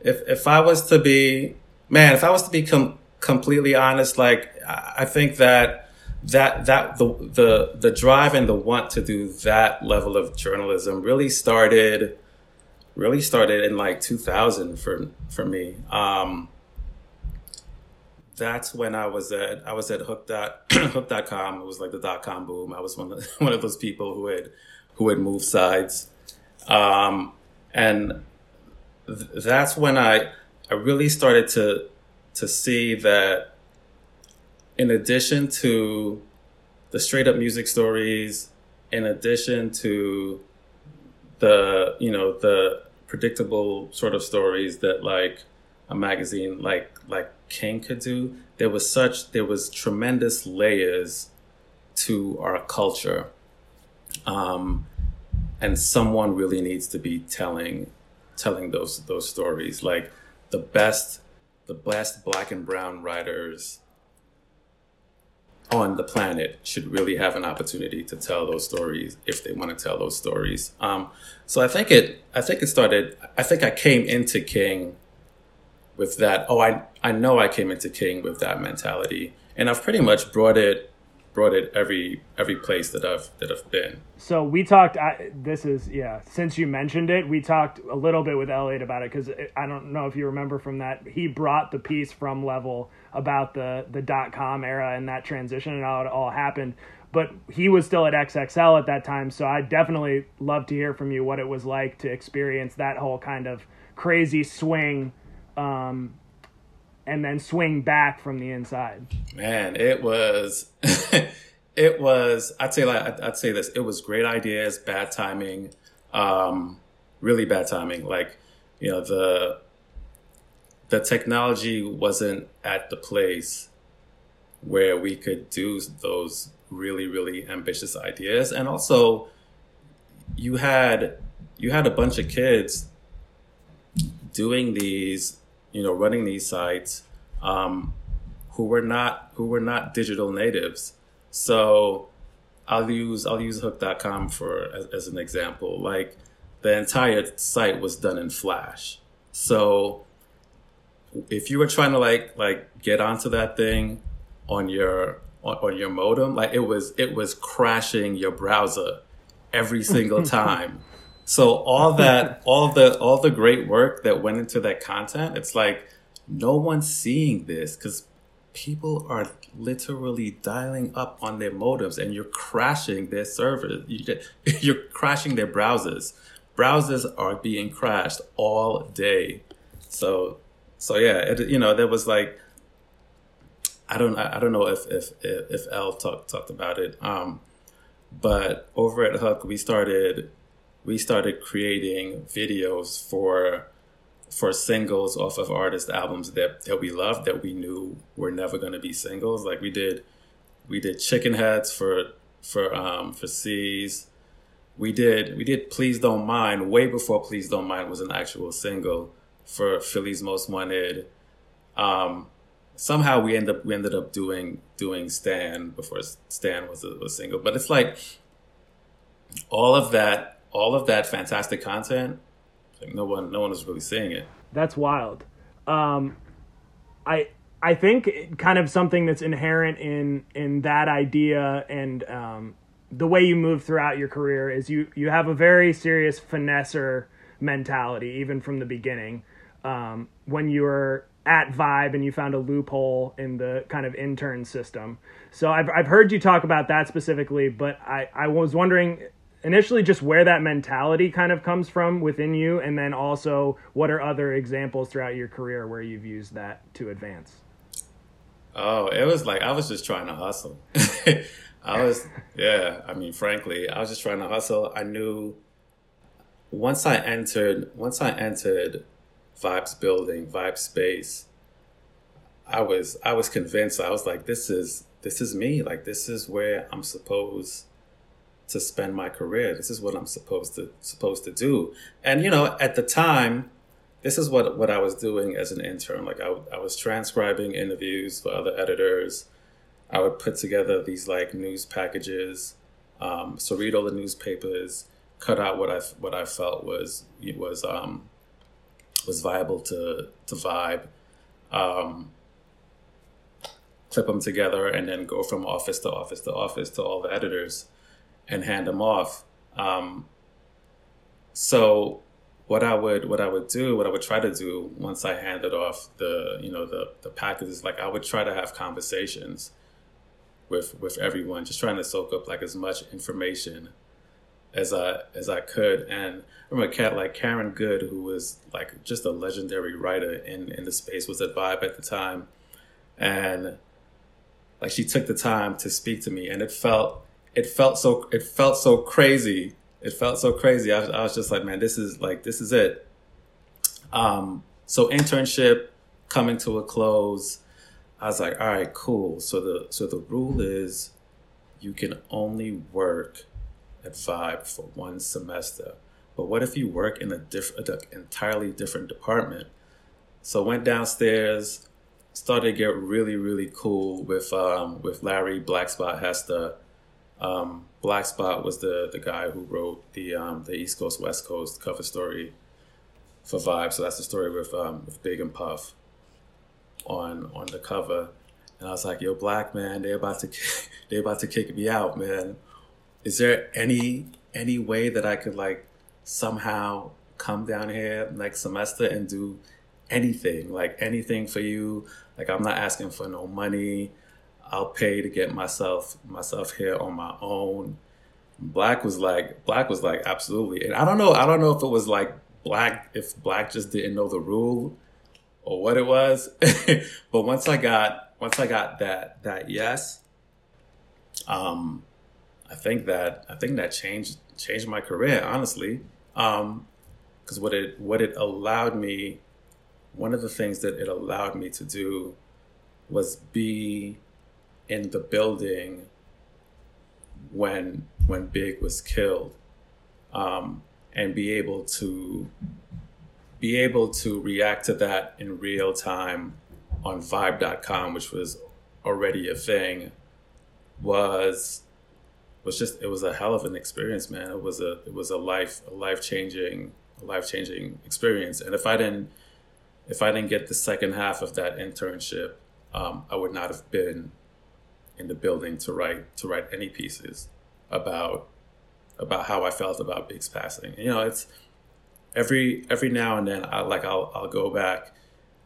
if if I was to be man, if I was to be com- completely honest, like I, think that that that the the the drive and the want to do that level of journalism really started really started in like 2000 for for me. Um, that's when I was at I was at hook dot hook.com. It was like the dot com boom. I was one of one of those people who had who had moved sides. Um, and th- that's when I I really started to to see that in addition to the straight up music stories, in addition to the you know the predictable sort of stories that like a magazine like like King could do, there was such there was tremendous layers to our culture, um, and someone really needs to be telling telling those those stories. Like the best the best black and brown writers on the planet should really have an opportunity to tell those stories if they want to tell those stories. Um, so I think it I think it started I think I came into King with that oh I I know I came into King with that mentality and I've pretty much brought it brought it every every place that I've that I've been.
So we talked. I, this is yeah. Since you mentioned it, we talked a little bit with Elliot about it because I don't know if you remember from that. He brought the piece from Level about the the dot com era and that transition and how it all happened. But he was still at XXL at that time, so I definitely love to hear from you what it was like to experience that whole kind of crazy swing, um, and then swing back from the inside.
Man, it was, it was. I'd say like I'd say this. It was great ideas, bad timing, um, really bad timing. Like, you know, the the technology wasn't at the place where we could do those really really ambitious ideas, and also you had you had a bunch of kids doing these, you know, running these sites. Um, who were not who were not digital natives. So I'll use I'll use hook.com for as, as, an example. Like the entire site was done in Flash. So if you were trying to like like get onto that thing on your on, on your modem, like it was it was crashing your browser every single time. so all that all the all the great work that went into that content, it's like no one's seeing this because people are literally dialing up on their modems and you're crashing their servers. You get, you're crashing their browsers. Browsers are being crashed all day. So, so yeah, it, you know, there was like, I don't, I don't know if, if, if L talked, talked about it. Um, but over at Hook, we started, we started creating videos for for singles off of artist albums that, that we loved that we knew were never going to be singles like we did we did chicken heads for for um, for C's. We did we did Please Don't Mind way before Please Don't Mind was an actual single for Philly's Most Wanted. Um, somehow we ended up we ended up doing doing Stan before Stan was a, was single. But it's like all of that all of that fantastic content. Like no one no one is really seeing it.
That's wild. Um, I I think kind of something that's inherent in in that idea and um, the way you move throughout your career is you you have a very serious finesser mentality even from the beginning. Um, when you were at Vibe and you found a loophole in the kind of intern system. So I've I've heard you talk about that specifically, but I I was wondering initially just where that mentality kind of comes from within you and then also what are other examples throughout your career where you've used that to advance?
Oh it was like i was just trying to hustle. I was yeah i mean frankly i was just trying to hustle. I knew once i entered once i entered vibes building vibe space i was i was convinced i was like this is this is me like this is where i'm supposed to spend my career. This is what I'm supposed to supposed to do. And you know, at the time, this is what what I was doing as an intern. Like I, I was transcribing interviews for other editors. I would put together these like news packages. Um, so read all the newspapers, cut out what I what I felt was was um, was viable to to vibe. Um, clip them together and then go from office to office to office to all the editors and hand them off. Um, so what I would what I would do, what I would try to do once I handed off the you know the the packages, like I would try to have conversations with with everyone, just trying to soak up like as much information as I as I could. And I remember a cat like Karen Good, who was like just a legendary writer in in the space, was at Vibe at the time, and like she took the time to speak to me, and it felt it felt so it felt so crazy. It felt so crazy. I I was just like, man, this is like this is it. Um, so internship coming to a close. I was like, all right, cool. So the so the rule is you can only work at Vibe for one semester. But what if you work in a different, entirely different department? So went downstairs, started to get really, really cool with um, with Larry Blackspot Hester, um, Black Spot was the the guy who wrote the um, the East Coast West Coast cover story for Vibe. So that's the story with um, with Big and Puff on on the cover. And I was like, "Yo, Black man, they about to they about to kick me out, man. Is there any any way that I could like somehow come down here next semester and do anything, like anything for you? Like I'm not asking for no money." I'll pay to get myself myself here on my own. Black was like Black was like absolutely, and I don't know I don't know if it was like Black if Black just didn't know the rule or what it was, but once I got once I got that that yes, um, I think that I think that changed changed my career honestly, um, because what it what it allowed me, one of the things that it allowed me to do was be in the building when when Big was killed, um, and be able to be able to react to that in real time on Vibe.com, which was already a thing, was was just it was a hell of an experience, man. It was a it was a life a life changing life changing experience. And if I didn't if I didn't get the second half of that internship, um, I would not have been in the building to write to write any pieces about about how I felt about Big's passing. You know, it's every every now and then I like I'll I'll go back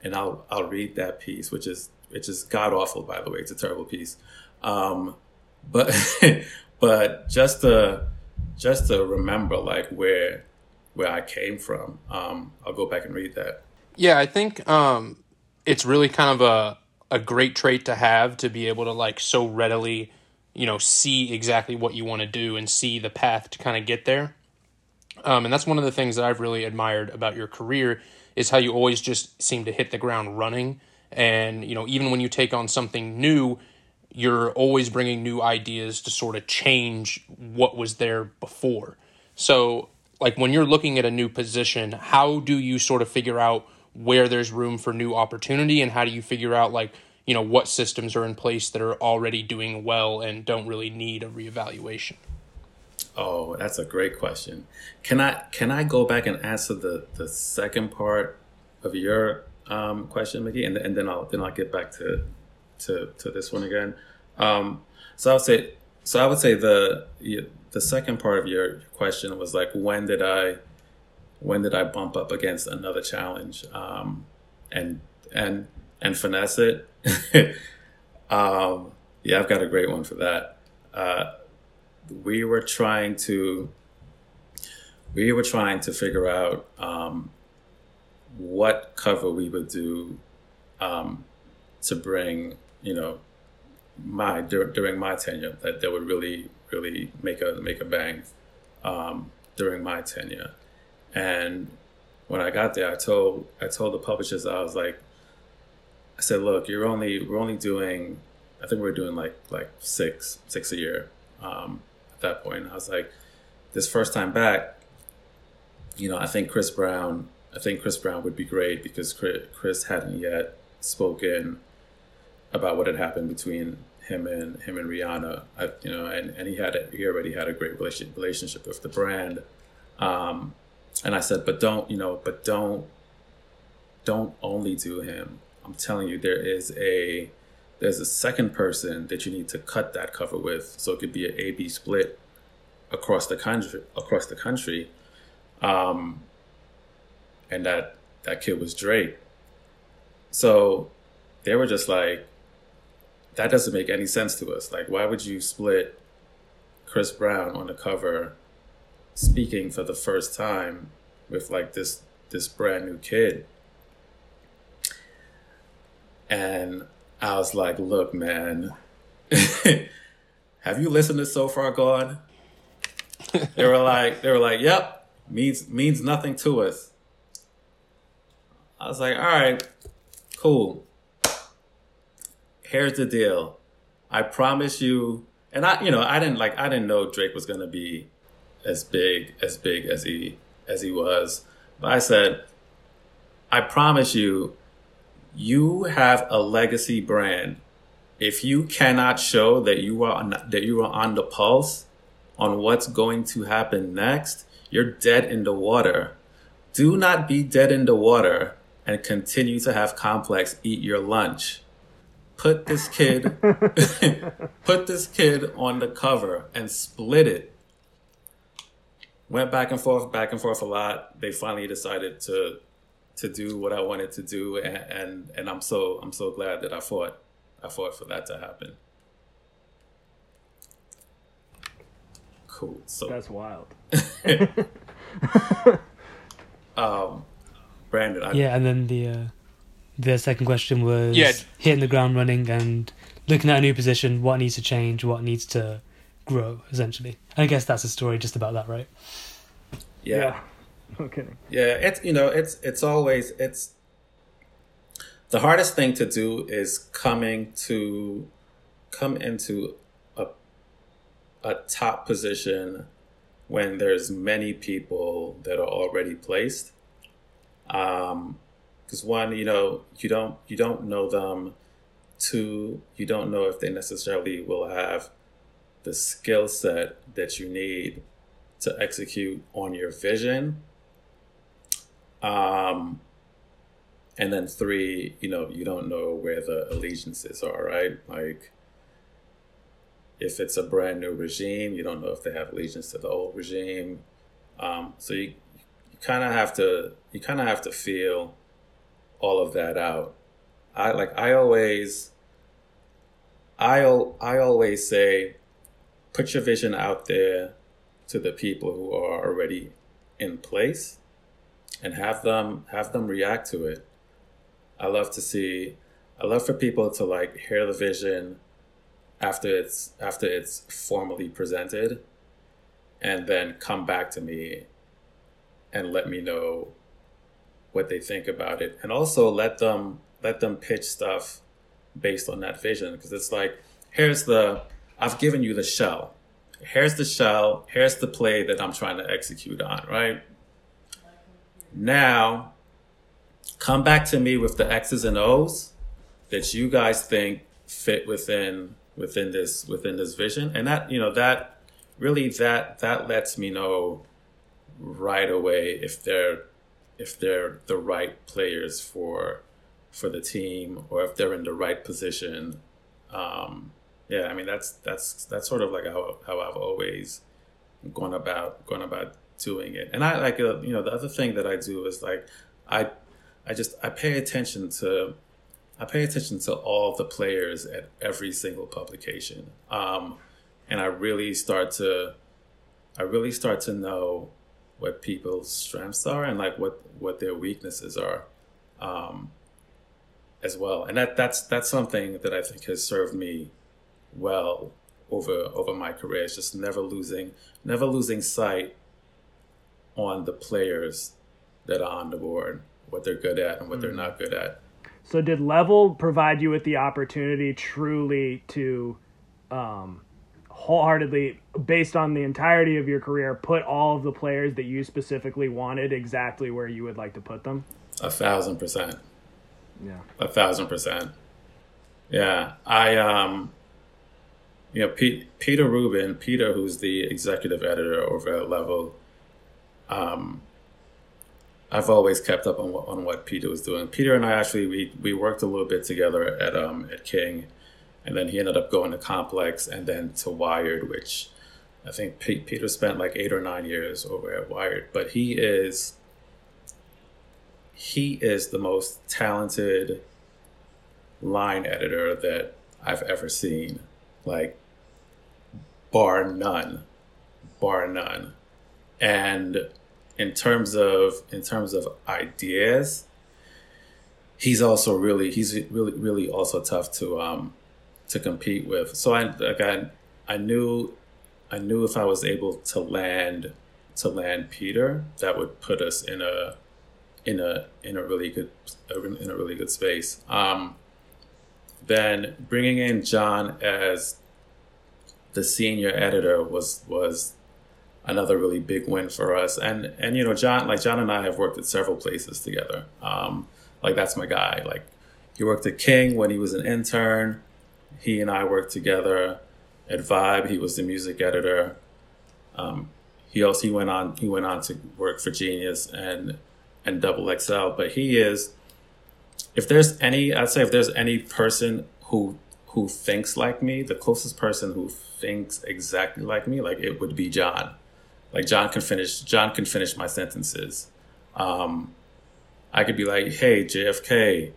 and I'll I'll read that piece, which is which is god awful by the way. It's a terrible piece. Um, but but just to just to remember like where where I came from, um, I'll go back and read that.
Yeah, I think um, it's really kind of a a great trait to have to be able to like so readily, you know, see exactly what you want to do and see the path to kind of get there. Um, and that's one of the things that I've really admired about your career is how you always just seem to hit the ground running. And, you know, even when you take on something new, you're always bringing new ideas to sort of change what was there before. So, like when you're looking at a new position, how do you sort of figure out where there's room for new opportunity and how do you figure out like, you know, what systems are in place that are already doing well and don't really need a reevaluation?
Oh, that's a great question. Can I can I go back and answer the the second part of your um, question, Mickey, and, and then I'll then I'll get back to to to this one again. Um, so I would say so I would say the the second part of your question was like when did I when did I bump up against another challenge um, and and and finesse it? um, yeah, I've got a great one for that. Uh, we were trying to we were trying to figure out um, what cover we would do um, to bring you know my dur- during my tenure that, that would really really make a make a bang um, during my tenure. And when I got there I told I told the publishers I was like I said look you're only we're only doing I think we're doing like like six six a year um, at that point. I was like this first time back you know I think Chris Brown I think Chris Brown would be great because Chris hadn't yet spoken about what had happened between him and him and Rihanna. I, you know, and, and he had a, he already had a great relationship relationship with the brand. Um, and I said, but don't you know, but don't don't only do him. I'm telling you, there is a there's a second person that you need to cut that cover with, so it could be an A B split across the country across the country. Um, and that that kid was Drake. So they were just like, that doesn't make any sense to us. Like, why would you split Chris Brown on the cover, speaking for the first time with like this this brand new kid? And I was like, look, man, have you listened to So Far Gone? they were like, they were like, yep, means means nothing to us. I was like, all right, cool. Here's the deal. I promise you, and I, you know, I didn't like, I didn't know Drake was gonna be as big, as big as he, as he was. But I said, I promise you, you have a legacy brand. If you cannot show that you are on, that you are on the pulse on what's going to happen next, you're dead in the water. Do not be dead in the water and continue to have complex eat your lunch put this kid put this kid on the cover and split it. Went back and forth back and forth a lot. They finally decided to to do what i wanted to do and and, and i'm so i'm so glad that i fought i fought for that to happen. Cool so.
That's wild.
Um Brandon. I,
yeah, and then the uh, the second question was yeah. hitting the ground running and looking at a new position, what needs to change, what needs to grow, essentially. I guess that's a story just about that, right?
Yeah.
yeah. No kidding.
Yeah, it's you know, it's it's always it's the hardest thing to do is coming to come into a a top position when there's many people that are already placed um, because one, you know, you don't you don't know them. Two, you don't know if they necessarily will have the skill set that you need to execute on your vision. Um, and then three, you know, you don't know where the allegiances are, right? Like, if it's a brand new regime, you don't know if they have allegiance to the old regime. Um, so you you kind of have to you kind of have to feel all of that out. I like I always I I always say put your vision out there to the people who are already in place and have them have them react to it. I love to see I love for people to like hear the vision after it's after it's formally presented and then come back to me and let me know what they think about it and also let them let them pitch stuff based on that vision because it's like here's the I've given you the shell. Here's the shell. Here's the play that I'm trying to execute on, right? Now, come back to me with the X's and O's that you guys think fit within within this within this vision. And that, you know, that really that that lets me know right away if they're if they're the right players for for the team or if they're in the right position. Um, yeah, I mean that's that's that's sort of like how how I've always gone about gone about doing it. And I like uh, you know the other thing that I do is like I I just I pay attention to I pay attention to all the players at every single publication. Um, and I really start to I really start to know what people's strengths are and like what what their weaknesses are um, as well. And that that's that's something that I think has served me well over over my career. It's just never losing never losing sight on the players that are on the board, what they're good at and what mm-hmm. they're not good at.
So did level provide you with the opportunity truly to um, wholeheartedly based on the entirety of your career put all of the players that you specifically wanted exactly where you would like to put them?
A thousand percent.
Yeah.
A thousand percent. Yeah. I um you know, Pete, Peter Rubin, Peter, who's the executive editor over at Level, um, I've always kept up on what on what Peter was doing. Peter and I actually we we worked a little bit together at um at King, and then he ended up going to Complex and then to Wired, which I think Peter spent like eight or nine years over at Wired. But he is he is the most talented line editor that I've ever seen, like bar none, bar none, and in terms of in terms of ideas, he's also really he's really really also tough to um to compete with. So I again I knew I knew if I was able to land to land Peter, that would put us in a in a in a really good in a really good space. Um, then bringing in John as the senior editor was was another really big win for us. And and you know, John, like John and I have worked at several places together. Um, like that's my guy. Like he worked at King when he was an intern. He and I worked together at Vibe. He was the music editor. Um, he also he went on he went on to work for Genius and and Double XL. But he is, if there's any, I'd say if there's any person who who thinks like me, the closest person who thinks exactly like me, like it would be John. Like John can finish. John can finish my sentences. Um, I could be like, "Hey, JFK,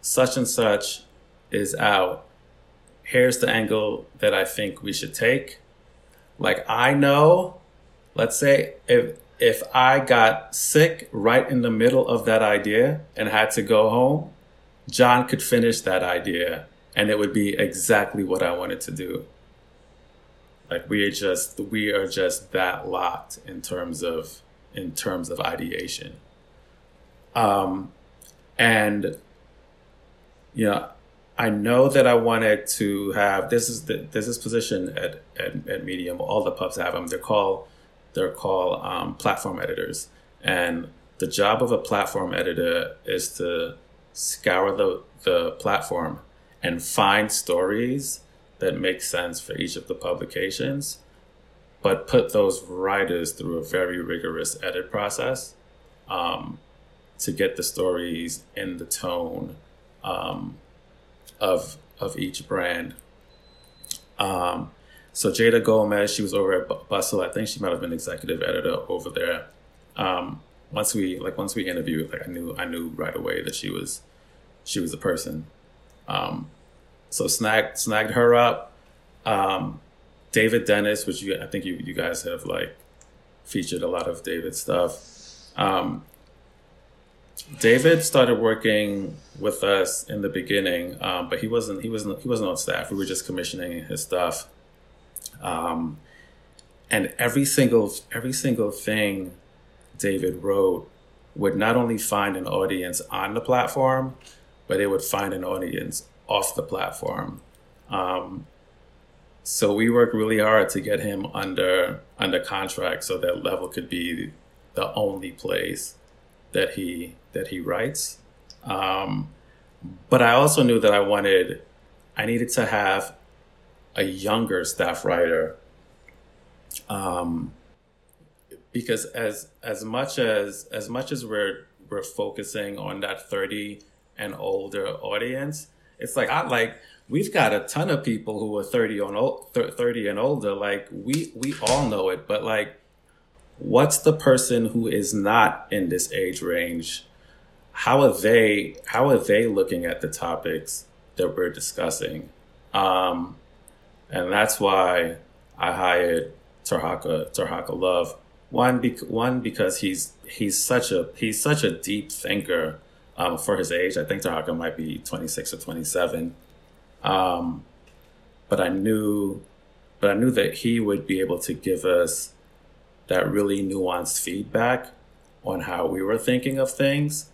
such and such is out. Here's the angle that I think we should take." Like I know, let's say if if I got sick right in the middle of that idea and had to go home, John could finish that idea and it would be exactly what I wanted to do. Like we are just we are just that locked in terms of in terms of ideation. Um, and you know, I know that I wanted to have this is the, this is position at, at, at Medium. All the pubs have them. They're called they're called um, platform editors, and the job of a platform editor is to scour the the platform and find stories that make sense for each of the publications, but put those writers through a very rigorous edit process um, to get the stories in the tone um, of of each brand. Um, so Jada Gomez, she was over at Bustle. I think she might have been executive editor over there. Um, once we like once we interviewed, like I knew I knew right away that she was she was the person. Um, so snagged snagged her up. Um, David Dennis, which you I think you you guys have like featured a lot of David stuff. Um, David started working with us in the beginning, um, but he wasn't he wasn't he wasn't on staff. We were just commissioning his stuff. Um, and every single every single thing David wrote would not only find an audience on the platform, but it would find an audience off the platform. Um, so we worked really hard to get him under under contract so that level could be the only place that he that he writes. Um, but I also knew that I wanted I needed to have a younger staff writer. Um, because as as much as as much as we're we're focusing on that 30 and older audience, it's like I like we've got a ton of people who are 30 on 30 and older like we we all know it but like what's the person who is not in this age range how are they how are they looking at the topics that we're discussing? Um, and that's why i hired Tirhakah Tirhakah Love. One one because he's he's such a he's such a deep thinker um, for his age. I think Tirhakah might be 26 or 27 um, but I knew, but I knew that he would be able to give us that really nuanced feedback on how we were thinking of things.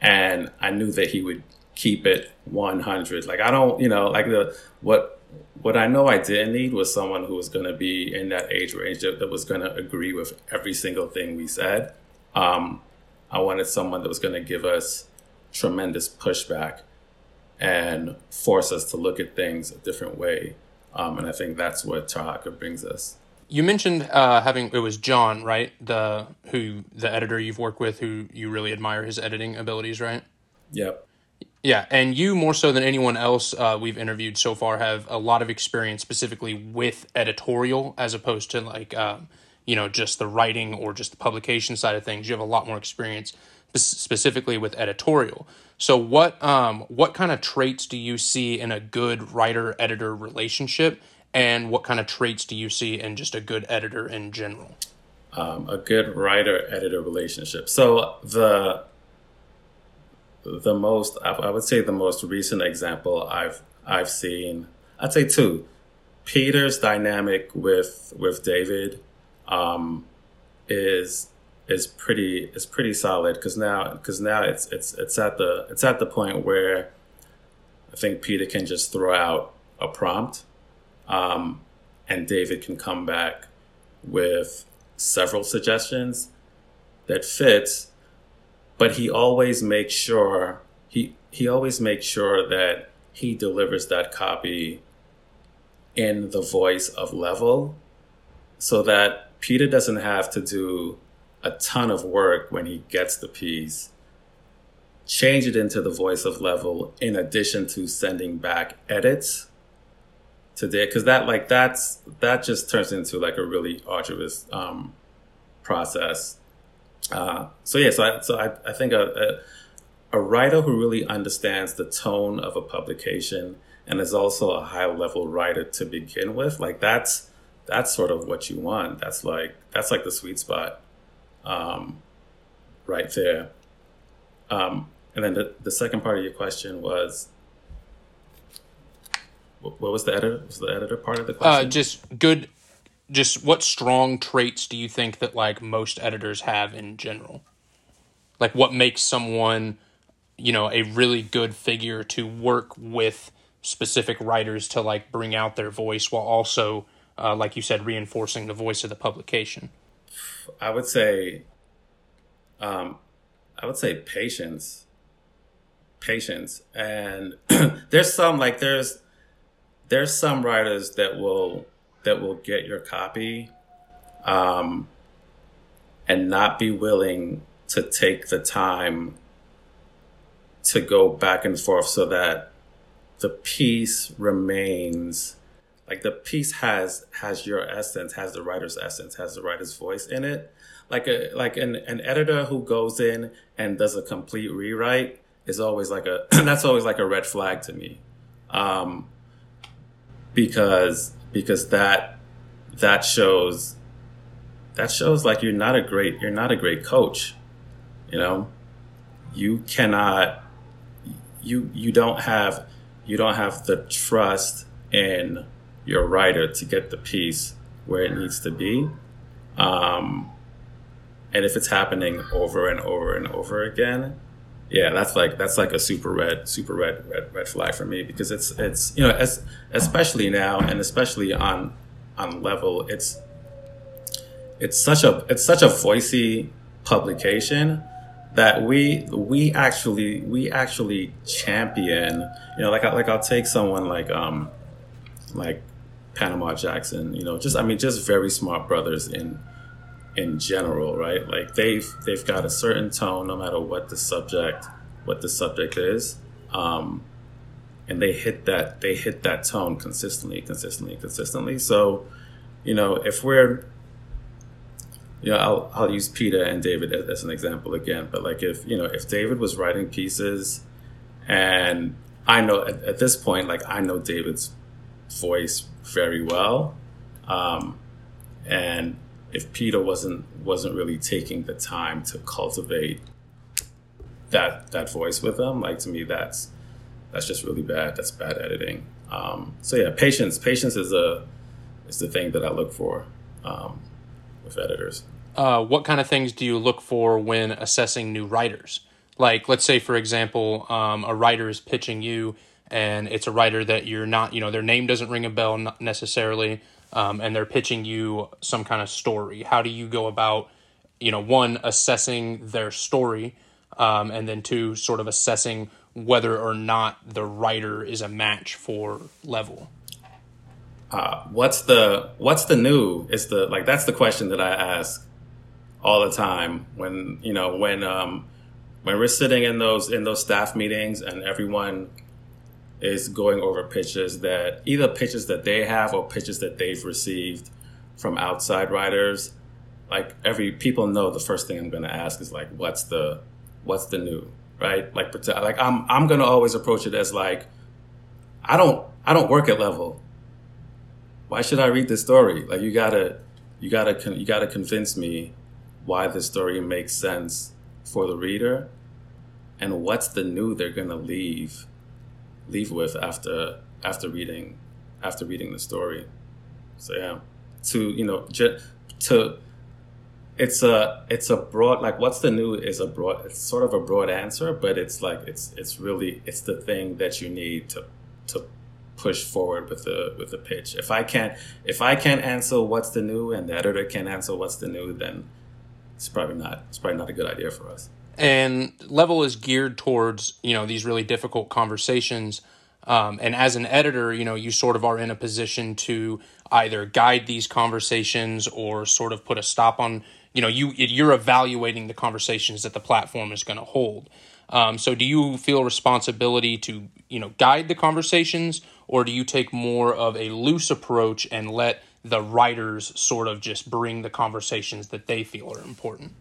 And I knew that he would keep it 100. Like I don't, you know, like the what what I know I didn't need was someone who was going to be in that age range that, that was going to agree with every single thing we said. Um, I wanted someone that was going to give us tremendous pushback and force us to look at things a different way. Um, and I think that's what Tirhakah brings us.
You mentioned uh, having it was John, right? The who the editor you've worked with, who you really admire his editing abilities, right?
Yep.
Yeah, and you more so than anyone else uh, we've interviewed so far have a lot of experience specifically with editorial, as opposed to like uh, you know just the writing or just the publication side of things. You have a lot more experience specifically with editorial. So what um, what kind of traits do you see in a good writer editor relationship, and what kind of traits do you see in just a good editor in general?
Um, a good writer editor relationship. So the the most I would say the most recent example I've I've seen I'd say two. Peter's dynamic with with David um, is is pretty is pretty solid because now because now it's it's it's at the it's at the point where I think Peter can just throw out a prompt, um, and David can come back with several suggestions that fits, but he always makes sure he he always makes sure that he delivers that copy in the voice of level so that Peter doesn't have to do a ton of work when he gets the piece, change it into the voice of level in addition to sending back edits to there because that like that's that just turns into like a really arduous um, process. Uh, so yeah, so I, so I, I think a, a, a writer who really understands the tone of a publication and is also a high level writer to begin with, like that's that's sort of what you want. That's like that's like the sweet spot um, right there. Um, and then the, the second part of your question was what was the editor? Was the editor part of the uh, question?
Uh, just good. Just what strong traits do you think that like most editors have in general? Like what makes someone, you know, a really good figure to work with specific writers to like bring out their voice while also, uh, like you said, reinforcing the voice of the publication.
I would say, um, I would say patience, patience, and there's some like there's there's some writers that will that will get your copy, um, and not be willing to take the time to go back and forth so that the piece remains. Like the piece has has your essence has the writer's essence has the writer's voice in it. Like a like an, an editor who goes in and does a complete rewrite is always like a that's always like a red flag to me. Um because because that that shows that shows like you're not a great you're not a great coach you know you cannot you you don't have you don't have the trust in your writer to get the piece where it needs to be. Um, and if it's happening over and over and over again, yeah, that's like that's like a super red, super red, red, red flag for me because it's it's you know as especially now and especially on on level it's it's such a it's such a voicey publication that we we actually we actually champion you know like I, like I'll take someone like um like Panama Jackson you know just I mean just very smart brothers in in general right like they've they've got a certain tone no matter what the subject what the subject is um and they hit that they hit that tone consistently consistently consistently so you know if we're you know, I'll, I'll use Peter and David as, as, an example again. But like, if you know, if David was writing pieces, and I know at, at this point, like I know David's voice very well, um, and if Peter wasn't wasn't really taking the time to cultivate that that voice with them, like to me, that's that's just really bad. That's bad editing. Um, so yeah, patience. Patience is a is the thing that I look for um, with editors
uh, what kind of things do you look for when assessing new writers? Like, let's say, for example, um, a writer is pitching you, and it's a writer that you're not, you know, their name doesn't ring a bell necessarily, um, and they're pitching you some kind of story. How do you go about, you know, one, assessing their story, um, and then two, sort of assessing whether or not the writer is a match for level?
Uh, what's the what's the new is the like that's the question that I ask all the time when you know when um, when we're sitting in those in those staff meetings and everyone is going over pitches that either pitches that they have or pitches that they've received from outside writers. Like every people know the first thing i'm going to ask is like what's the what's the new right? Like like i'm i'm going to always approach it as like i don't i don't work at level. Why should i read this story? Like you got to you got to you got to convince me why this story makes sense for the reader and what's the new they're going to leave leave with after after reading after reading the story. So yeah. To you know ju- to it's a it's a broad like what's the new is a broad it's sort of a broad answer but it's like it's it's really it's the thing that you need to to push forward with the with the pitch. If i can't if i can't answer what's the new and the editor can't answer what's the new then it's probably not it's probably not a good idea for us.
And level is geared towards you know these really difficult conversations. Um, and as an editor, you know, you sort of are in a position to either guide these conversations or sort of put a stop on. You know, you you're evaluating the conversations that the platform is going to hold. Um, so, do you feel responsibility to you know guide the conversations, or do you take more of a loose approach and let the writers sort of just bring the conversations that they feel are important?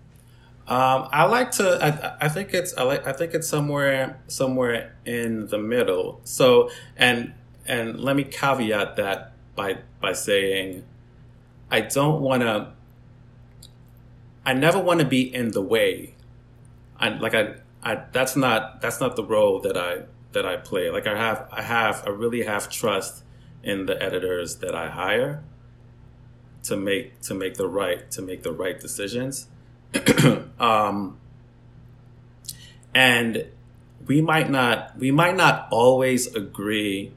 Um, I like to. I, I, think it's. I like. I think it's somewhere somewhere in the middle. So and and let me caveat that by by saying, I don't want to. I never want to be in the way. I like I. I that's not that's not the role that I that I play. Like I have I have I really have trust in the editors that I hire to make to make the right to make the right decisions. Um, and we might not we might not always agree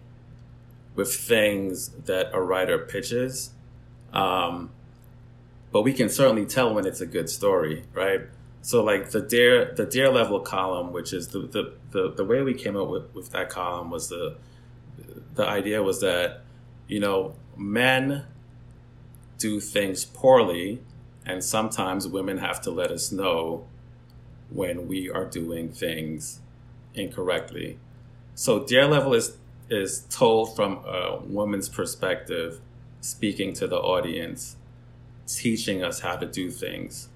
with things that a writer pitches, um, but we can certainly tell when it's a good story, right? So like the dear the dear level column, which is the the, the, the way we came up with, with that column was the the idea was that you know men do things poorly, and sometimes women have to let us know when we are doing things incorrectly. So Dear Level is is told from a woman's perspective, speaking to the audience, teaching us how to do things.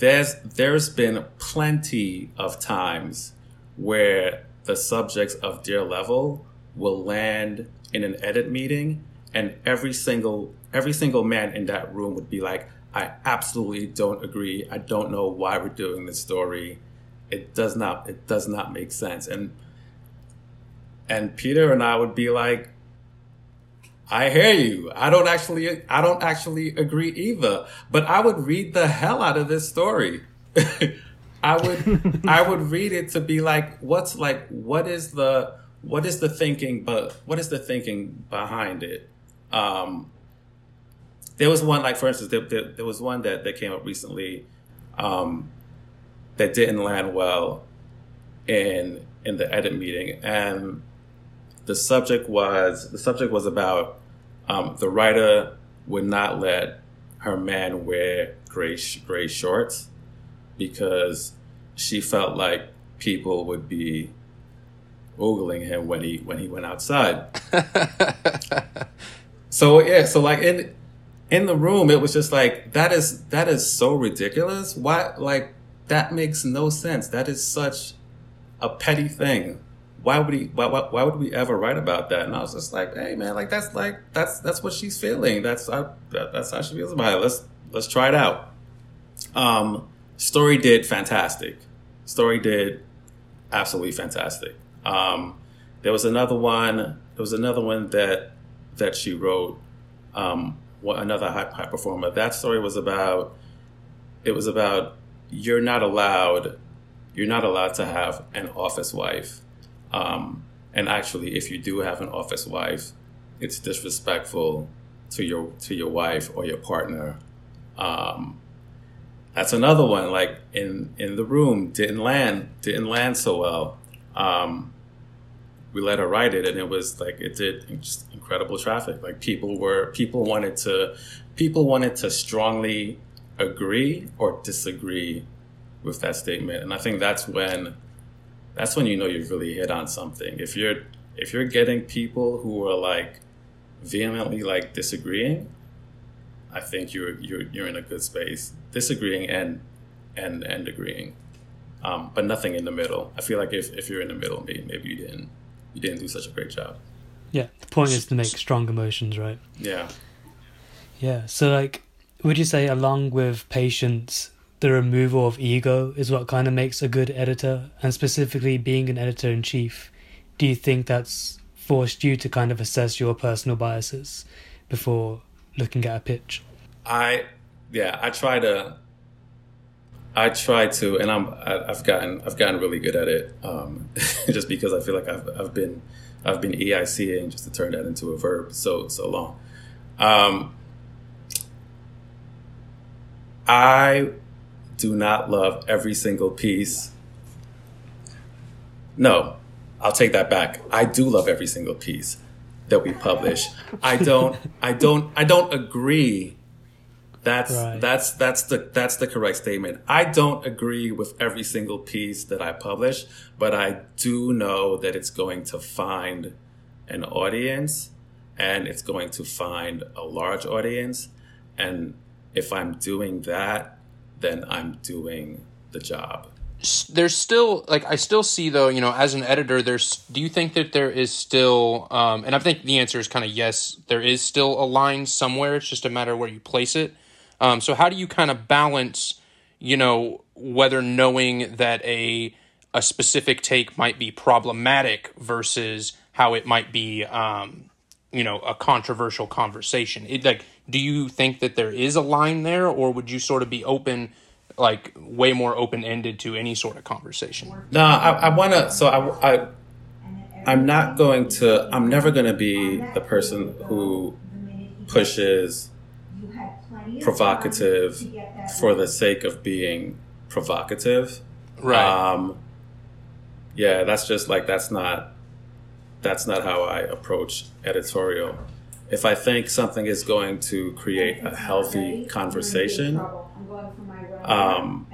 There's there's been plenty of times where the subjects of Dear Level will land in an edit meeting and every single every single man in that room would be like, I absolutely don't agree. I don't know why we're doing this story. It does not it does not make sense. And and Peter and I would be like, I hear you. I don't actually I don't actually agree either. But I would read the hell out of this story. I would I would read it to be like, what's like, what is the what is the thinking, but what is the thinking behind it? Um, there was one like, for instance, there, there, there was one that that came up recently um, that didn't land well in in the edit meeting, and the subject was the subject was about um, the writer would not let her man wear gray gray shorts because she felt like people would be ogling him when he when he went outside. so yeah, so like in in the room, it was just like that is that is so ridiculous. Why like that makes no sense. That is such a petty thing. Why would he? Why, why, why would we ever write about that? And I was just like, hey man, like that's like that's that's what she's feeling. That's that, that's how she feels about it. Let's let's try it out. Um, story did fantastic. Story did absolutely fantastic. Um, there was another one. There was another one that that she wrote. Um, another high, high performer. That story was about. It was about you're not allowed. You're not allowed to have an office wife. Um, and actually, if you do have an office wife, it's disrespectful to your to your wife or your partner. Um, that's another one. Like in in the room, didn't land didn't land so well. Um, we let her write it, and it was like it did just incredible traffic. Like people were people wanted to people wanted to strongly agree or disagree with that statement, and I think that's when that's when you know you've really hit on something. If you're if you're getting people who are like vehemently like disagreeing, I think you're you're you're in a good space. Disagreeing and and and agreeing, um, but nothing in the middle. I feel like if, if you're in the middle, maybe maybe you didn't you didn't do such a great job.
Yeah, the point is to make strong emotions, right?
Yeah.
Yeah. So, like, would you say, along with patience, the removal of ego is what kind of makes a good editor, and specifically being an editor in chief? Do you think that's forced you to kind of assess your personal biases before looking at a pitch?
I, yeah, I try to. I try to, and I'm I, have gotten I've gotten really good at it, um, just because I feel like I've I've been I've been EICing just to turn that into a verb so so long. Um, I do not love every single piece. No, I'll take that back. I do love every single piece that we publish. I don't I don't I don't agree that's right. that's that's the that's the correct statement. I don't agree with every single piece that I publish, but I do know that it's going to find an audience and it's going to find a large audience and if I'm doing that, then I'm doing the job
there's still like I still see though you know as an editor there's do you think that there is still um, and I think the answer is kind of yes there is still a line somewhere it's just a matter where you place it um, so how do you kind of balance, you know, whether knowing that a a specific take might be problematic versus how it might be, um, you know, a controversial conversation? It, like, do you think that there is a line there, or would you sort of be open? like way more open ended to any sort of conversation.
No, I, I want to. So I, I, I'm not going to. I'm never going to be the person who pushes provocative for the sake of being provocative.
Right.
Um, yeah, that's just like that's not that's not how I approach editorial. If I think something is going to create a healthy conversation um,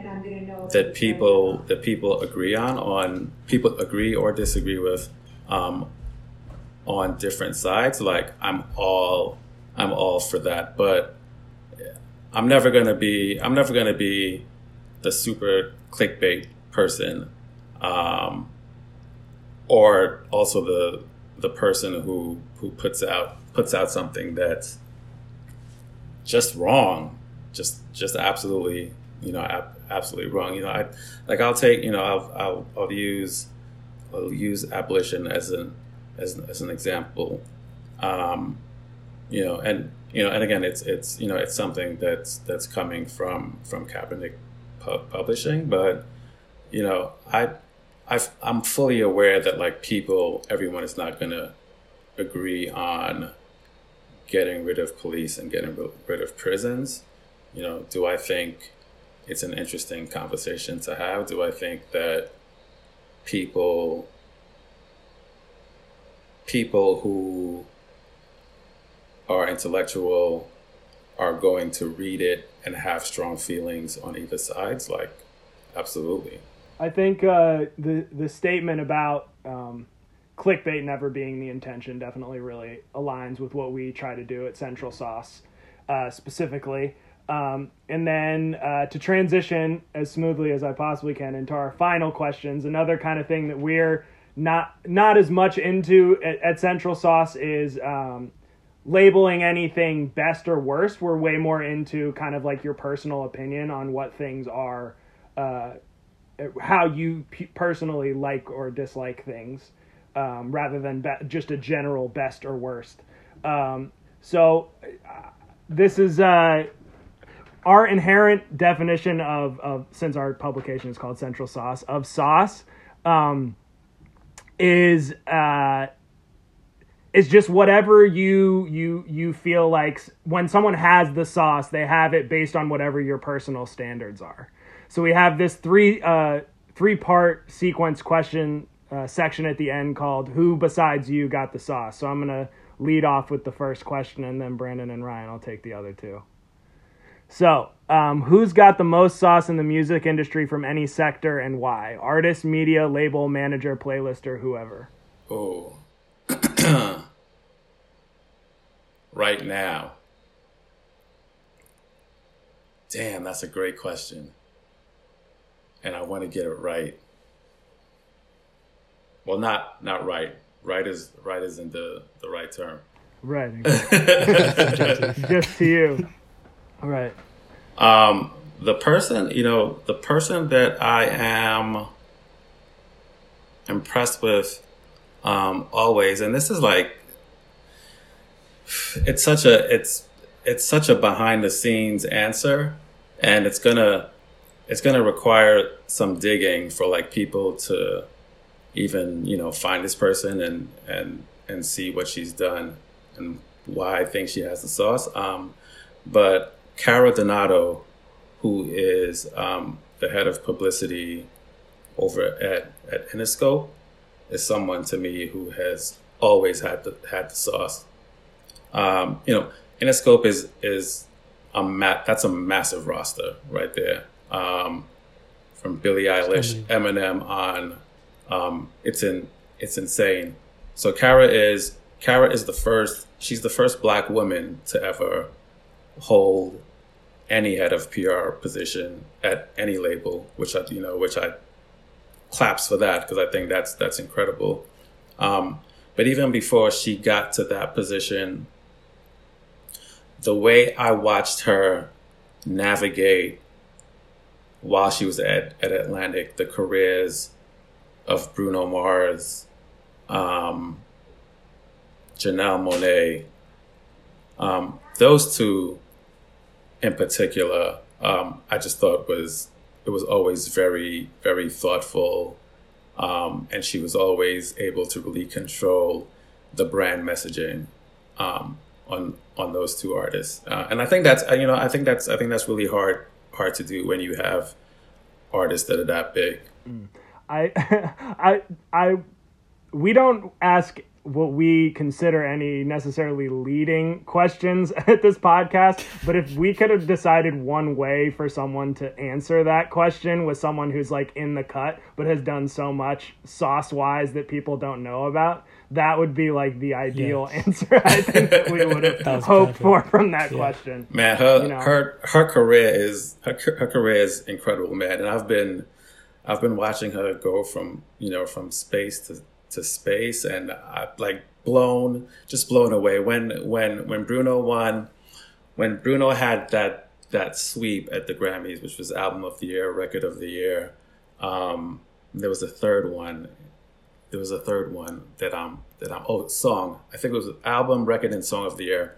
that people that people agree on on people agree or disagree with um, on different sides, like I'm all I'm all for that. But I'm never gonna be I'm never gonna be the super clickbait person, um, or also the the person who who puts out puts out something that's just wrong, just just absolutely you know ab- absolutely wrong. You know, I like I'll take you know I'll I'll, I'll use I'll use abolition as an as, as an example. Um, you know, and you know, and again, it's it's you know, it's something that's that's coming from from Kaepernick pu- publishing, but you know, I, i am fully aware that like people, everyone is not gonna agree on getting rid of police and getting rid of prisons. You know, do I think it's an interesting conversation to have? Do I think that people people who are intellectual are going to read it and have strong feelings on either sides? Like absolutely.
I think uh, the the statement about um, clickbait never being the intention definitely really aligns with what we try to do at central sauce uh, specifically. Um, and then uh, to transition as smoothly as i possibly can into our final questions another kind of thing that we're not not as much into at, at Central Sauce is um, labeling anything best or worst. We're way more into kind of like your personal opinion on what things are, uh, how you p- personally like or dislike things, um, rather than be- just a general best or worst. Um, so uh, this is uh, our inherent definition of, of since our publication is called Central Sauce of sauce. Um, is is just whatever you you you feel like when someone has the sauce they have it based on whatever your personal standards are so we have this three uh three part sequence question uh, section at the end called who besides you got the sauce so i'm gonna lead off with the first question and then brandon and ryan i'll take the other two so, um, who's got the most sauce in the music industry from any sector and why? Artist, media, label, manager, playlister, whoever.
Oh. right now. Damn, that's a great question. And I want to get it right. Well, not not right. Right is right isn't the the right term.
Right. Just to you. All right.
Um, the person, you know, the person that I am impressed with um, always, and this is like, it's such a it's it's such a behind the scenes answer, and it's gonna it's gonna require some digging for like people to even you know find this person and and and see what she's done and why I think she has the sauce. Um, but Cara Donato, who is um, the head of publicity over at, at Interscope, is someone to me who has always had the had the sauce. Um, you know, Interscope is is a ma- that's a massive roster right there. Um, from Billie Eilish, Eminem on, um, it's in it's insane. So Kara is Kara is the first. She's the first black woman to ever hold any head of PR position at any label, which I, you know, which I claps for that because I think that's that's incredible. Um, but even before she got to that position, the way I watched her navigate while she was at, at Atlantic, the careers of Bruno Mars, um, Janelle Monáe, um, those two in particular, um, I just thought was it was always very very thoughtful, um, and she was always able to really control the brand messaging um, on on those two artists. Uh, and I think that's you know I think that's I think that's really hard hard to do when you have artists that are that big.
Mm. I I I we don't ask what we consider any necessarily leading questions at this podcast, but if we could have decided one way for someone to answer that question with someone who's like in the cut but has done so much sauce wise that people don't know about, that would be like the ideal yes. answer I think that we would have hoped perfect. for from that yeah. question.
Man, her you know? her her career is her, her career is incredible, man, and I've been I've been watching her go from you know from space to to space and I like blown just blown away. When when when Bruno won when Bruno had that that sweep at the Grammys which was album of the year record of the year um, there was a third one. There was a third one that I'm that I'm oh song. I think it was album record and song of the year.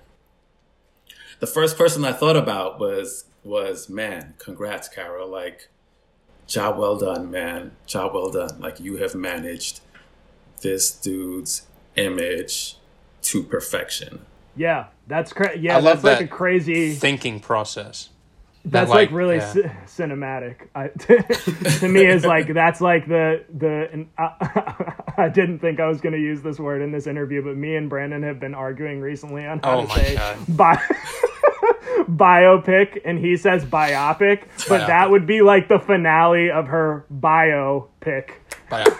The first person I thought about was was man congrats Carol. Like job well done, man. Job well done. Like you have managed this dude's image to perfection.
Yeah, that's cra- yeah,
I love
that's like
that
a crazy
thinking process.
that's
that,
like,
like,
really
yeah.
ci- cinematic I, to me is like that's like the the and I, I didn't think i was going to use this word in this interview but me and brandon have been arguing recently on how
Oh
to say
God.
bi- biopic and he says biopic but
Biopic.
that would be like the finale of her biopic
Bye.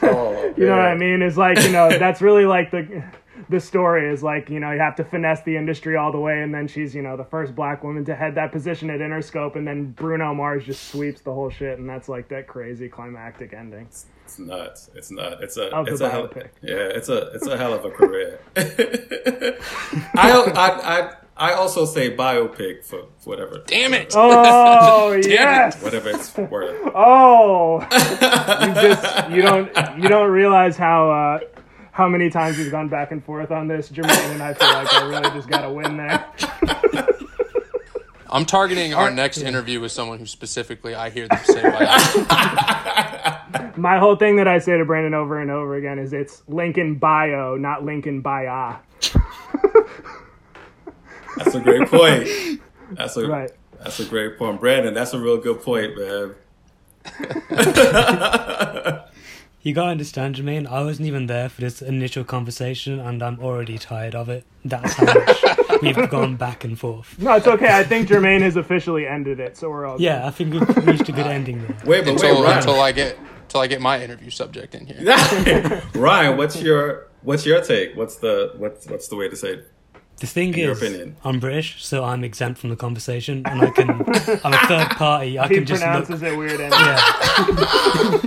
Oh,
you know what i mean is like you know that's really like the the story is like you know you have to finesse the industry all the way and then she's you know the first black woman to head that position at interscope and then bruno mars just sweeps the whole shit and that's like that crazy climactic ending
It's nuts. It's nuts. It's a
Of the
it's a hell, yeah. It's a it's a hell of a career. I, I I I also say biopic for whatever
Damn it!
oh yes
whatever it's worth.
oh you just you don't you don't realize how uh how many times we've gone back and forth on this jermaine and i feel like i really just gotta win there
I'm targeting our next interview with someone who specifically I hear them say biopic.
my whole thing that I say to Brandon over and over again is it's Lincoln bio, not Lincoln bio.
That's a great point. That's a
Right.
that's a great point, Brandon. That's a real good point, man.
You gotta understand, Jermaine, I wasn't even there for this initial conversation and I'm already tired of it. That's how much we've gone back and forth.
No, it's okay. I think Jermaine has officially ended it, so we're all
Yeah, I think we've reached a good ending there.
Wait, but
until
wait, Ryan.
until I get until I get my interview subject in here.
Ryan, what's your what's your take? What's the what's what's the way to say it?
The thing
your
is,
opinion.
I'm British, so I'm exempt from the conversation, and I can. I'm a third party. I
He
can just look.
pronounces it weird. Anyway.
Yeah.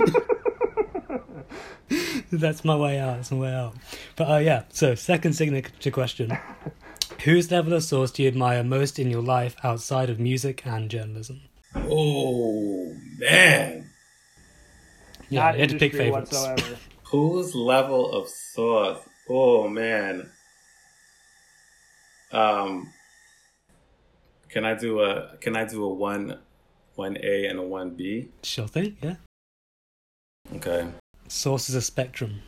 That's my way out. That's my way out. But uh, yeah. So second signature question: Whose level of sauce do you admire most in your life outside of music and journalism?
Oh man.
Yeah,
Not
you had to pick
industry
favorites.
whatsoever.
Whose level of sauce? Oh man. Um can I do a can I do a one one A and a one B?
Sure thing. Yeah.
Okay.
Sauce is a spectrum.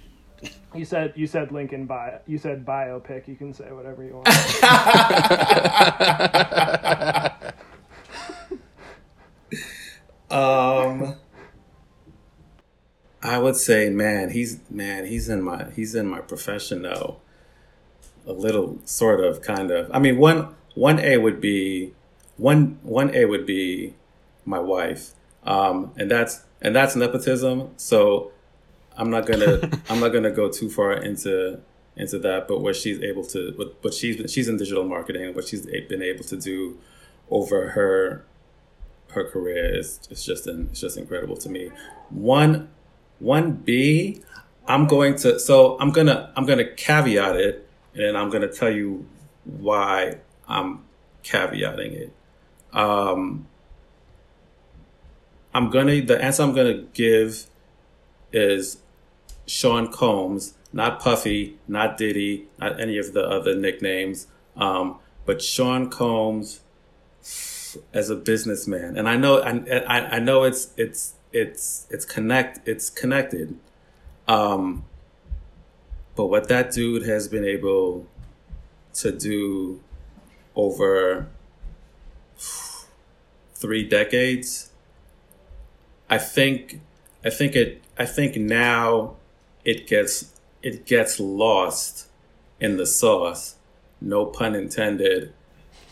You said you said Lincoln bio. You said biopic. You can say whatever you want.
Um I would say man, he's man, he's in my he's in my profession though. A little sort of kind of. I mean one one A would be one one A would be my wife. Um and that's and that's nepotism. So I'm not gonna I'm not gonna go too far into into that, but what she's able to what, what she's she's in digital marketing what she's been able to do over her her career is it's just in, it's just incredible to me. One one B, I'm going to so I'm gonna I'm gonna caveat it and I'm gonna tell you why I'm caveating it. Um, I'm gonna the answer I'm gonna give is Sean Combs, not Puffy, not Diddy, not any of the other nicknames, um, but Sean Combs as a businessman. And I know I, I, I know it's it's it's it's connect it's connected. Um, but what that dude has been able to do over three decades, I think I think it I think now it gets it gets lost in the sauce. No pun intended.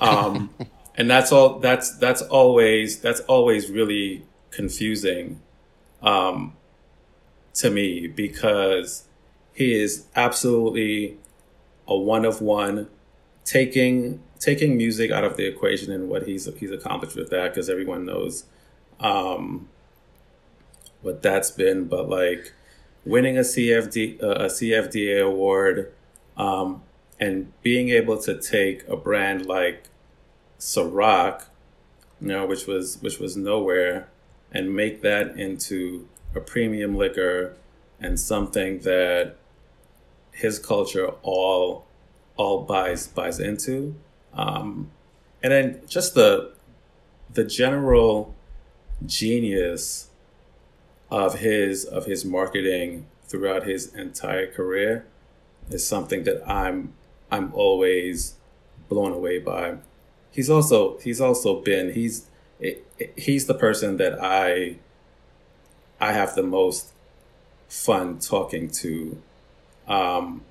Um, and that's all that's that's always that's always really confusing um, to me because he is absolutely a one of one taking taking music out of the equation and what he's he's accomplished with that because everyone knows um, what that's been. But like winning a CFD uh, a CFDA award um, and being able to take a brand like Ciroc, you know, which was which was nowhere, and make that into a premium liquor and something that his culture all all buys buys into, um, and then just the the general genius of his of his marketing throughout his entire career is something that I'm I'm always blown away by. He's also he's also been he's he's the person that I I have the most fun talking to um,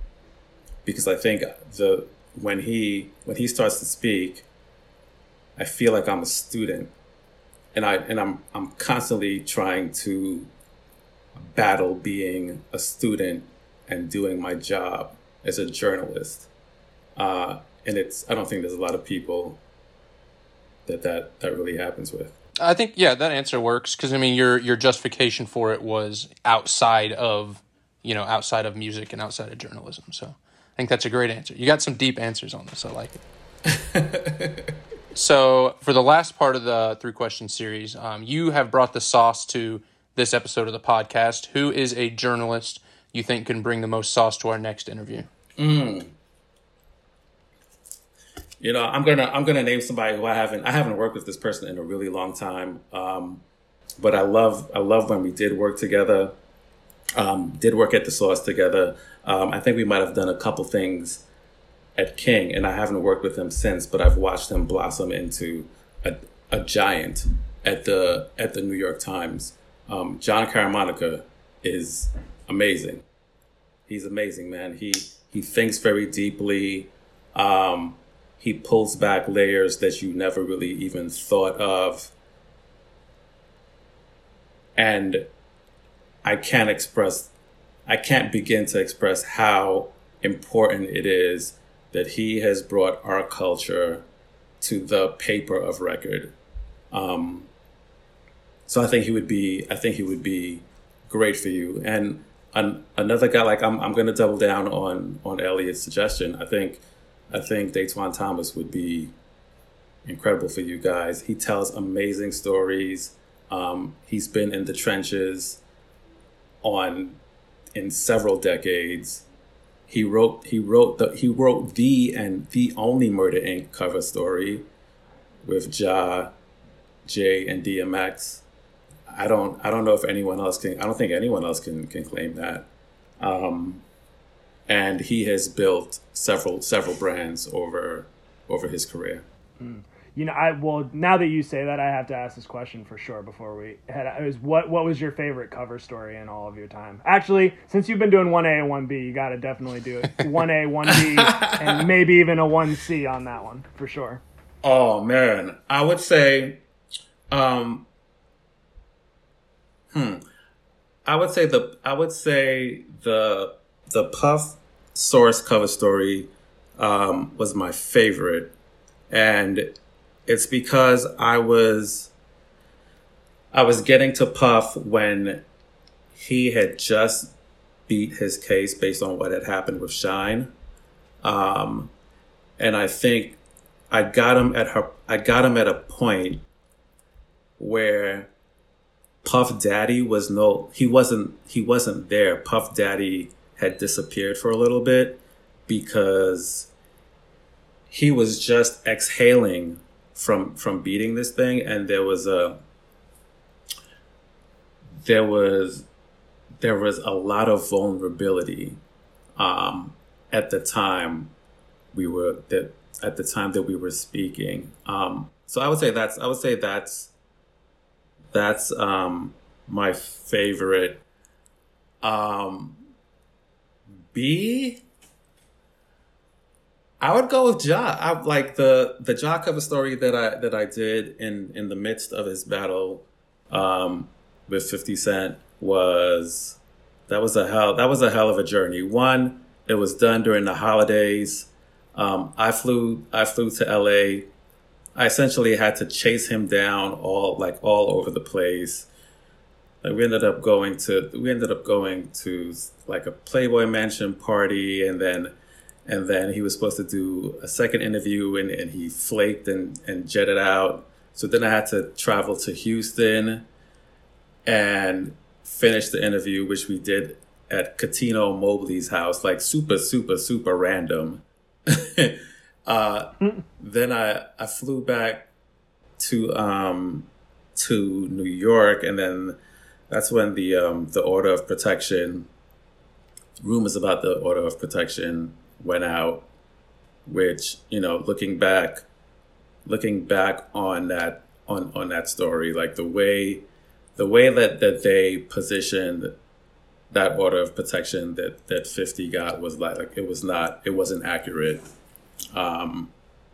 because I think the when he when he starts to speak, I feel like I'm a student, and I and I'm I'm constantly trying to battle being a student and doing my job as a journalist. Uh, and it's I don't think there's a lot of people that that that really happens with.
I think yeah, that answer works because I mean your your justification for it was outside of you know outside of music and outside of journalism. So I think that's a great answer. You got some deep answers on this. I like it. so for the last part of the three question series, um, you have brought the sauce to this episode of the podcast. Who is a journalist you think can bring the most sauce to our next interview?
Mm. You know, I'm gonna I'm gonna name somebody who I haven't I haven't worked with this person in a really long time. Um, but I love I love when we did work together. Um, did work at the Source together. Um, I think we might have done a couple things at King, and I haven't worked with him since. But I've watched him blossom into a, a giant at the at the New York Times. Um, Jon Caramanica is amazing. He's amazing, man. He he thinks very deeply. Um, he pulls back layers that you never really even thought of. And I can't express, I can't begin to express how important it is that he has brought our culture to the paper of record. Um, so I think he would be, I think he would be great for you. And an, another guy, like I'm, I'm going to double down on on Elliot's suggestion. I think I think Datwon Thomas would be incredible for you guys. He tells amazing stories. Um, he's been in the trenches on in several decades. He wrote he wrote the he wrote the and the only Murder Inc. cover story with Ja, Jay, and DMX. I don't I don't know if anyone else can I don't think anyone else can can claim that. Um, and he has built several several brands over over his career.
Mm. You know, I well now that you say that, I have to ask this question for sure before we head. Out. Is what what was your favorite cover story in all of your time? Actually, since you've been doing one A and one B, you got to definitely do it one A, one B, and maybe even a one C on that one for sure.
Oh man, I would say, um, hmm, I would say the I would say the the Puff source cover story um, was my favorite, and it's because I was I was getting to Puff when he had just beat his case based on what had happened with Shyne. um, and I think I got him at her. I got him at a point where Puff Daddy was no. He wasn't. He wasn't there. Puff Daddy had disappeared for a little bit because he was just exhaling from from beating this thing and there was a there was there was a lot of vulnerability um, at the time we were that at the time that we were speaking um, so i would say that's i would say that's that's um, my favorite um, B. I would go with Ja. I like the the Ja cover story that I that I did in in the midst of his battle um, with Fifty Cent was that was a hell that was a hell of a journey. One, it was done during the holidays. Um, I flew I flew to L.A. I essentially had to chase him down all like all over the place. Like we ended up going to we ended up going to like a Playboy Mansion party, and then and then he was supposed to do a second interview, and, and he flaked and and jetted out. So then I had to travel to Houston and finish the interview, which we did at Cuttino Mobley's house, like super, super, super random. uh, then I, I flew back to um, to New York, and then that's when the um, the order of protection rumors about the order of protection went out, which you know, looking back, looking back on that on on that story, like the way the way that that they positioned that order of protection that that 50 got was like, like it was not it wasn't accurate. Um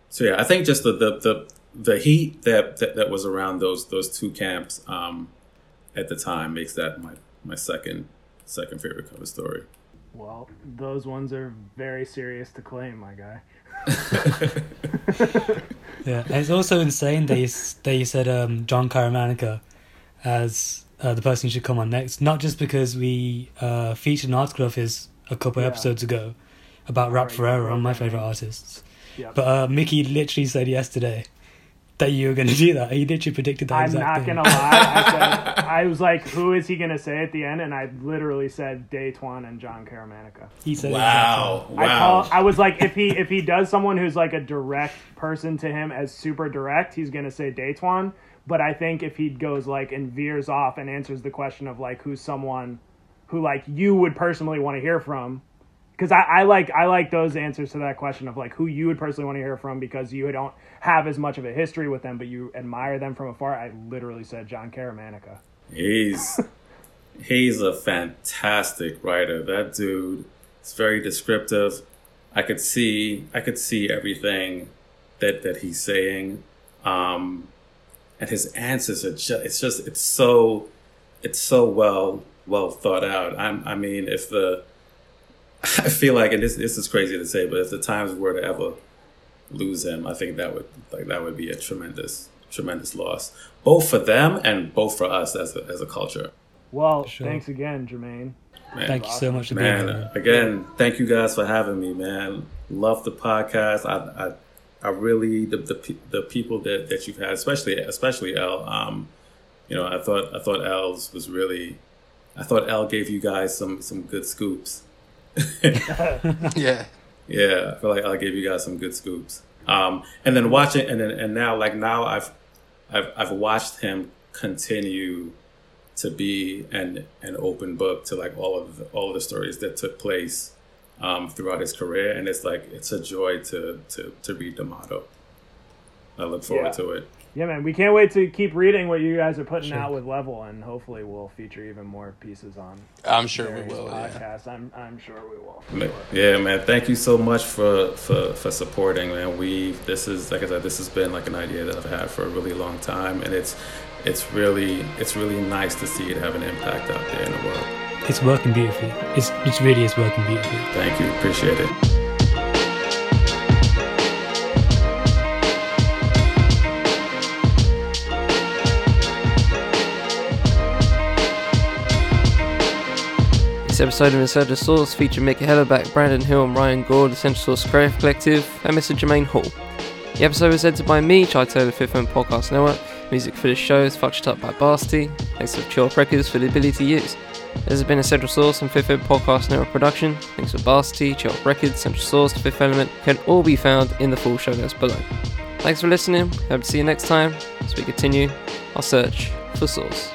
so yeah i think just the the the, the heat that, that that was around those those two camps um at the time makes that my my second second favorite cover story
well those ones are very serious to claim my guy
yeah it's also insane that you, that you said um jon Caramanica as uh, the person who should come on next. Not just because we uh, featured an article of his a couple yeah. episodes ago about Rap Forever, one of my favorite artists. Yep. But uh, Mickey literally said yesterday that you were going to do that. He literally predicted that.
I'm not going to lie. I, said, I was like, "Who is he going to say at the end?" And I literally said Datwon and Jon Caramanica.
He said, "Wow,
wow." I, call, I was like, if he if he does someone who's like a direct person to him as super direct, he's going to say Datwon. But I think if he goes like and veers off and answers the question of like who's someone who like you would personally want to hear from, because I, I like I like those answers to that question of like who you would personally want to hear from because you don't have as much of a history with them, but you admire them from afar. I literally said Jon Caramanica.
He's he's a fantastic writer. That dude is very descriptive. I could see I could see everything that that he's saying. Um, and his answers are just it's just it's so it's so well well thought out. I'm, I mean, if the I feel like, and this this is crazy to say, but if the Times were to ever lose him, I think that would like that would be a tremendous tremendous loss, both for them and both for us as a, as a culture.
Well, sure. thanks again, Jermaine.
Man, thank you so much,
man. Again, thank you guys for having me, man. Love the podcast. I, I I really the the, the people that, that you've had, especially especially L. Um, you know, I thought I thought L's was really, I thought L gave you guys some some good scoops.
yeah,
yeah. I feel like L gave you guys some good scoops. Um, and then watching, and then and now like now I've I've I've watched him continue to be an an open book to like all of the, all of the stories that took place um, throughout his career, and it's like it's a joy to to to read the D'Amato. I look forward yeah. to it.
Yeah, man, we can't wait to keep reading what you guys are putting sure. out with Level, and hopefully we'll feature even more pieces on.
I'm sure we will.
Podcast. Yeah. I'm I'm sure we will.
Sure. Yeah, man. Thank you so much for for for supporting, man. We this is like I said, this has been like an idea that I've had for a really long time, and it's it's really it's really nice to see it have an impact out there in the world
it's working beautifully. It's it really is working beautifully.
Thank you, appreciate it.
This episode of the Source featured Mickey Hellerback, Brandon Hill, and Ryan Gore, the Central Sauce Creative Collective, and Mr. Jermaine Hall. The episode was edited by me, Chai Taylor, Fifth Element Podcast Network. Music for this show is fucked up by Basti. Thanks to Chill Records for the ability to use. This has been a Central Sauce and Fifth Element Podcast Network production. Thanks to Basti, Chill Records, Central Sauce, Fifth Element can all be found in the full show notes below. Thanks for listening. Hope to see you next time as we continue our search for Sauce.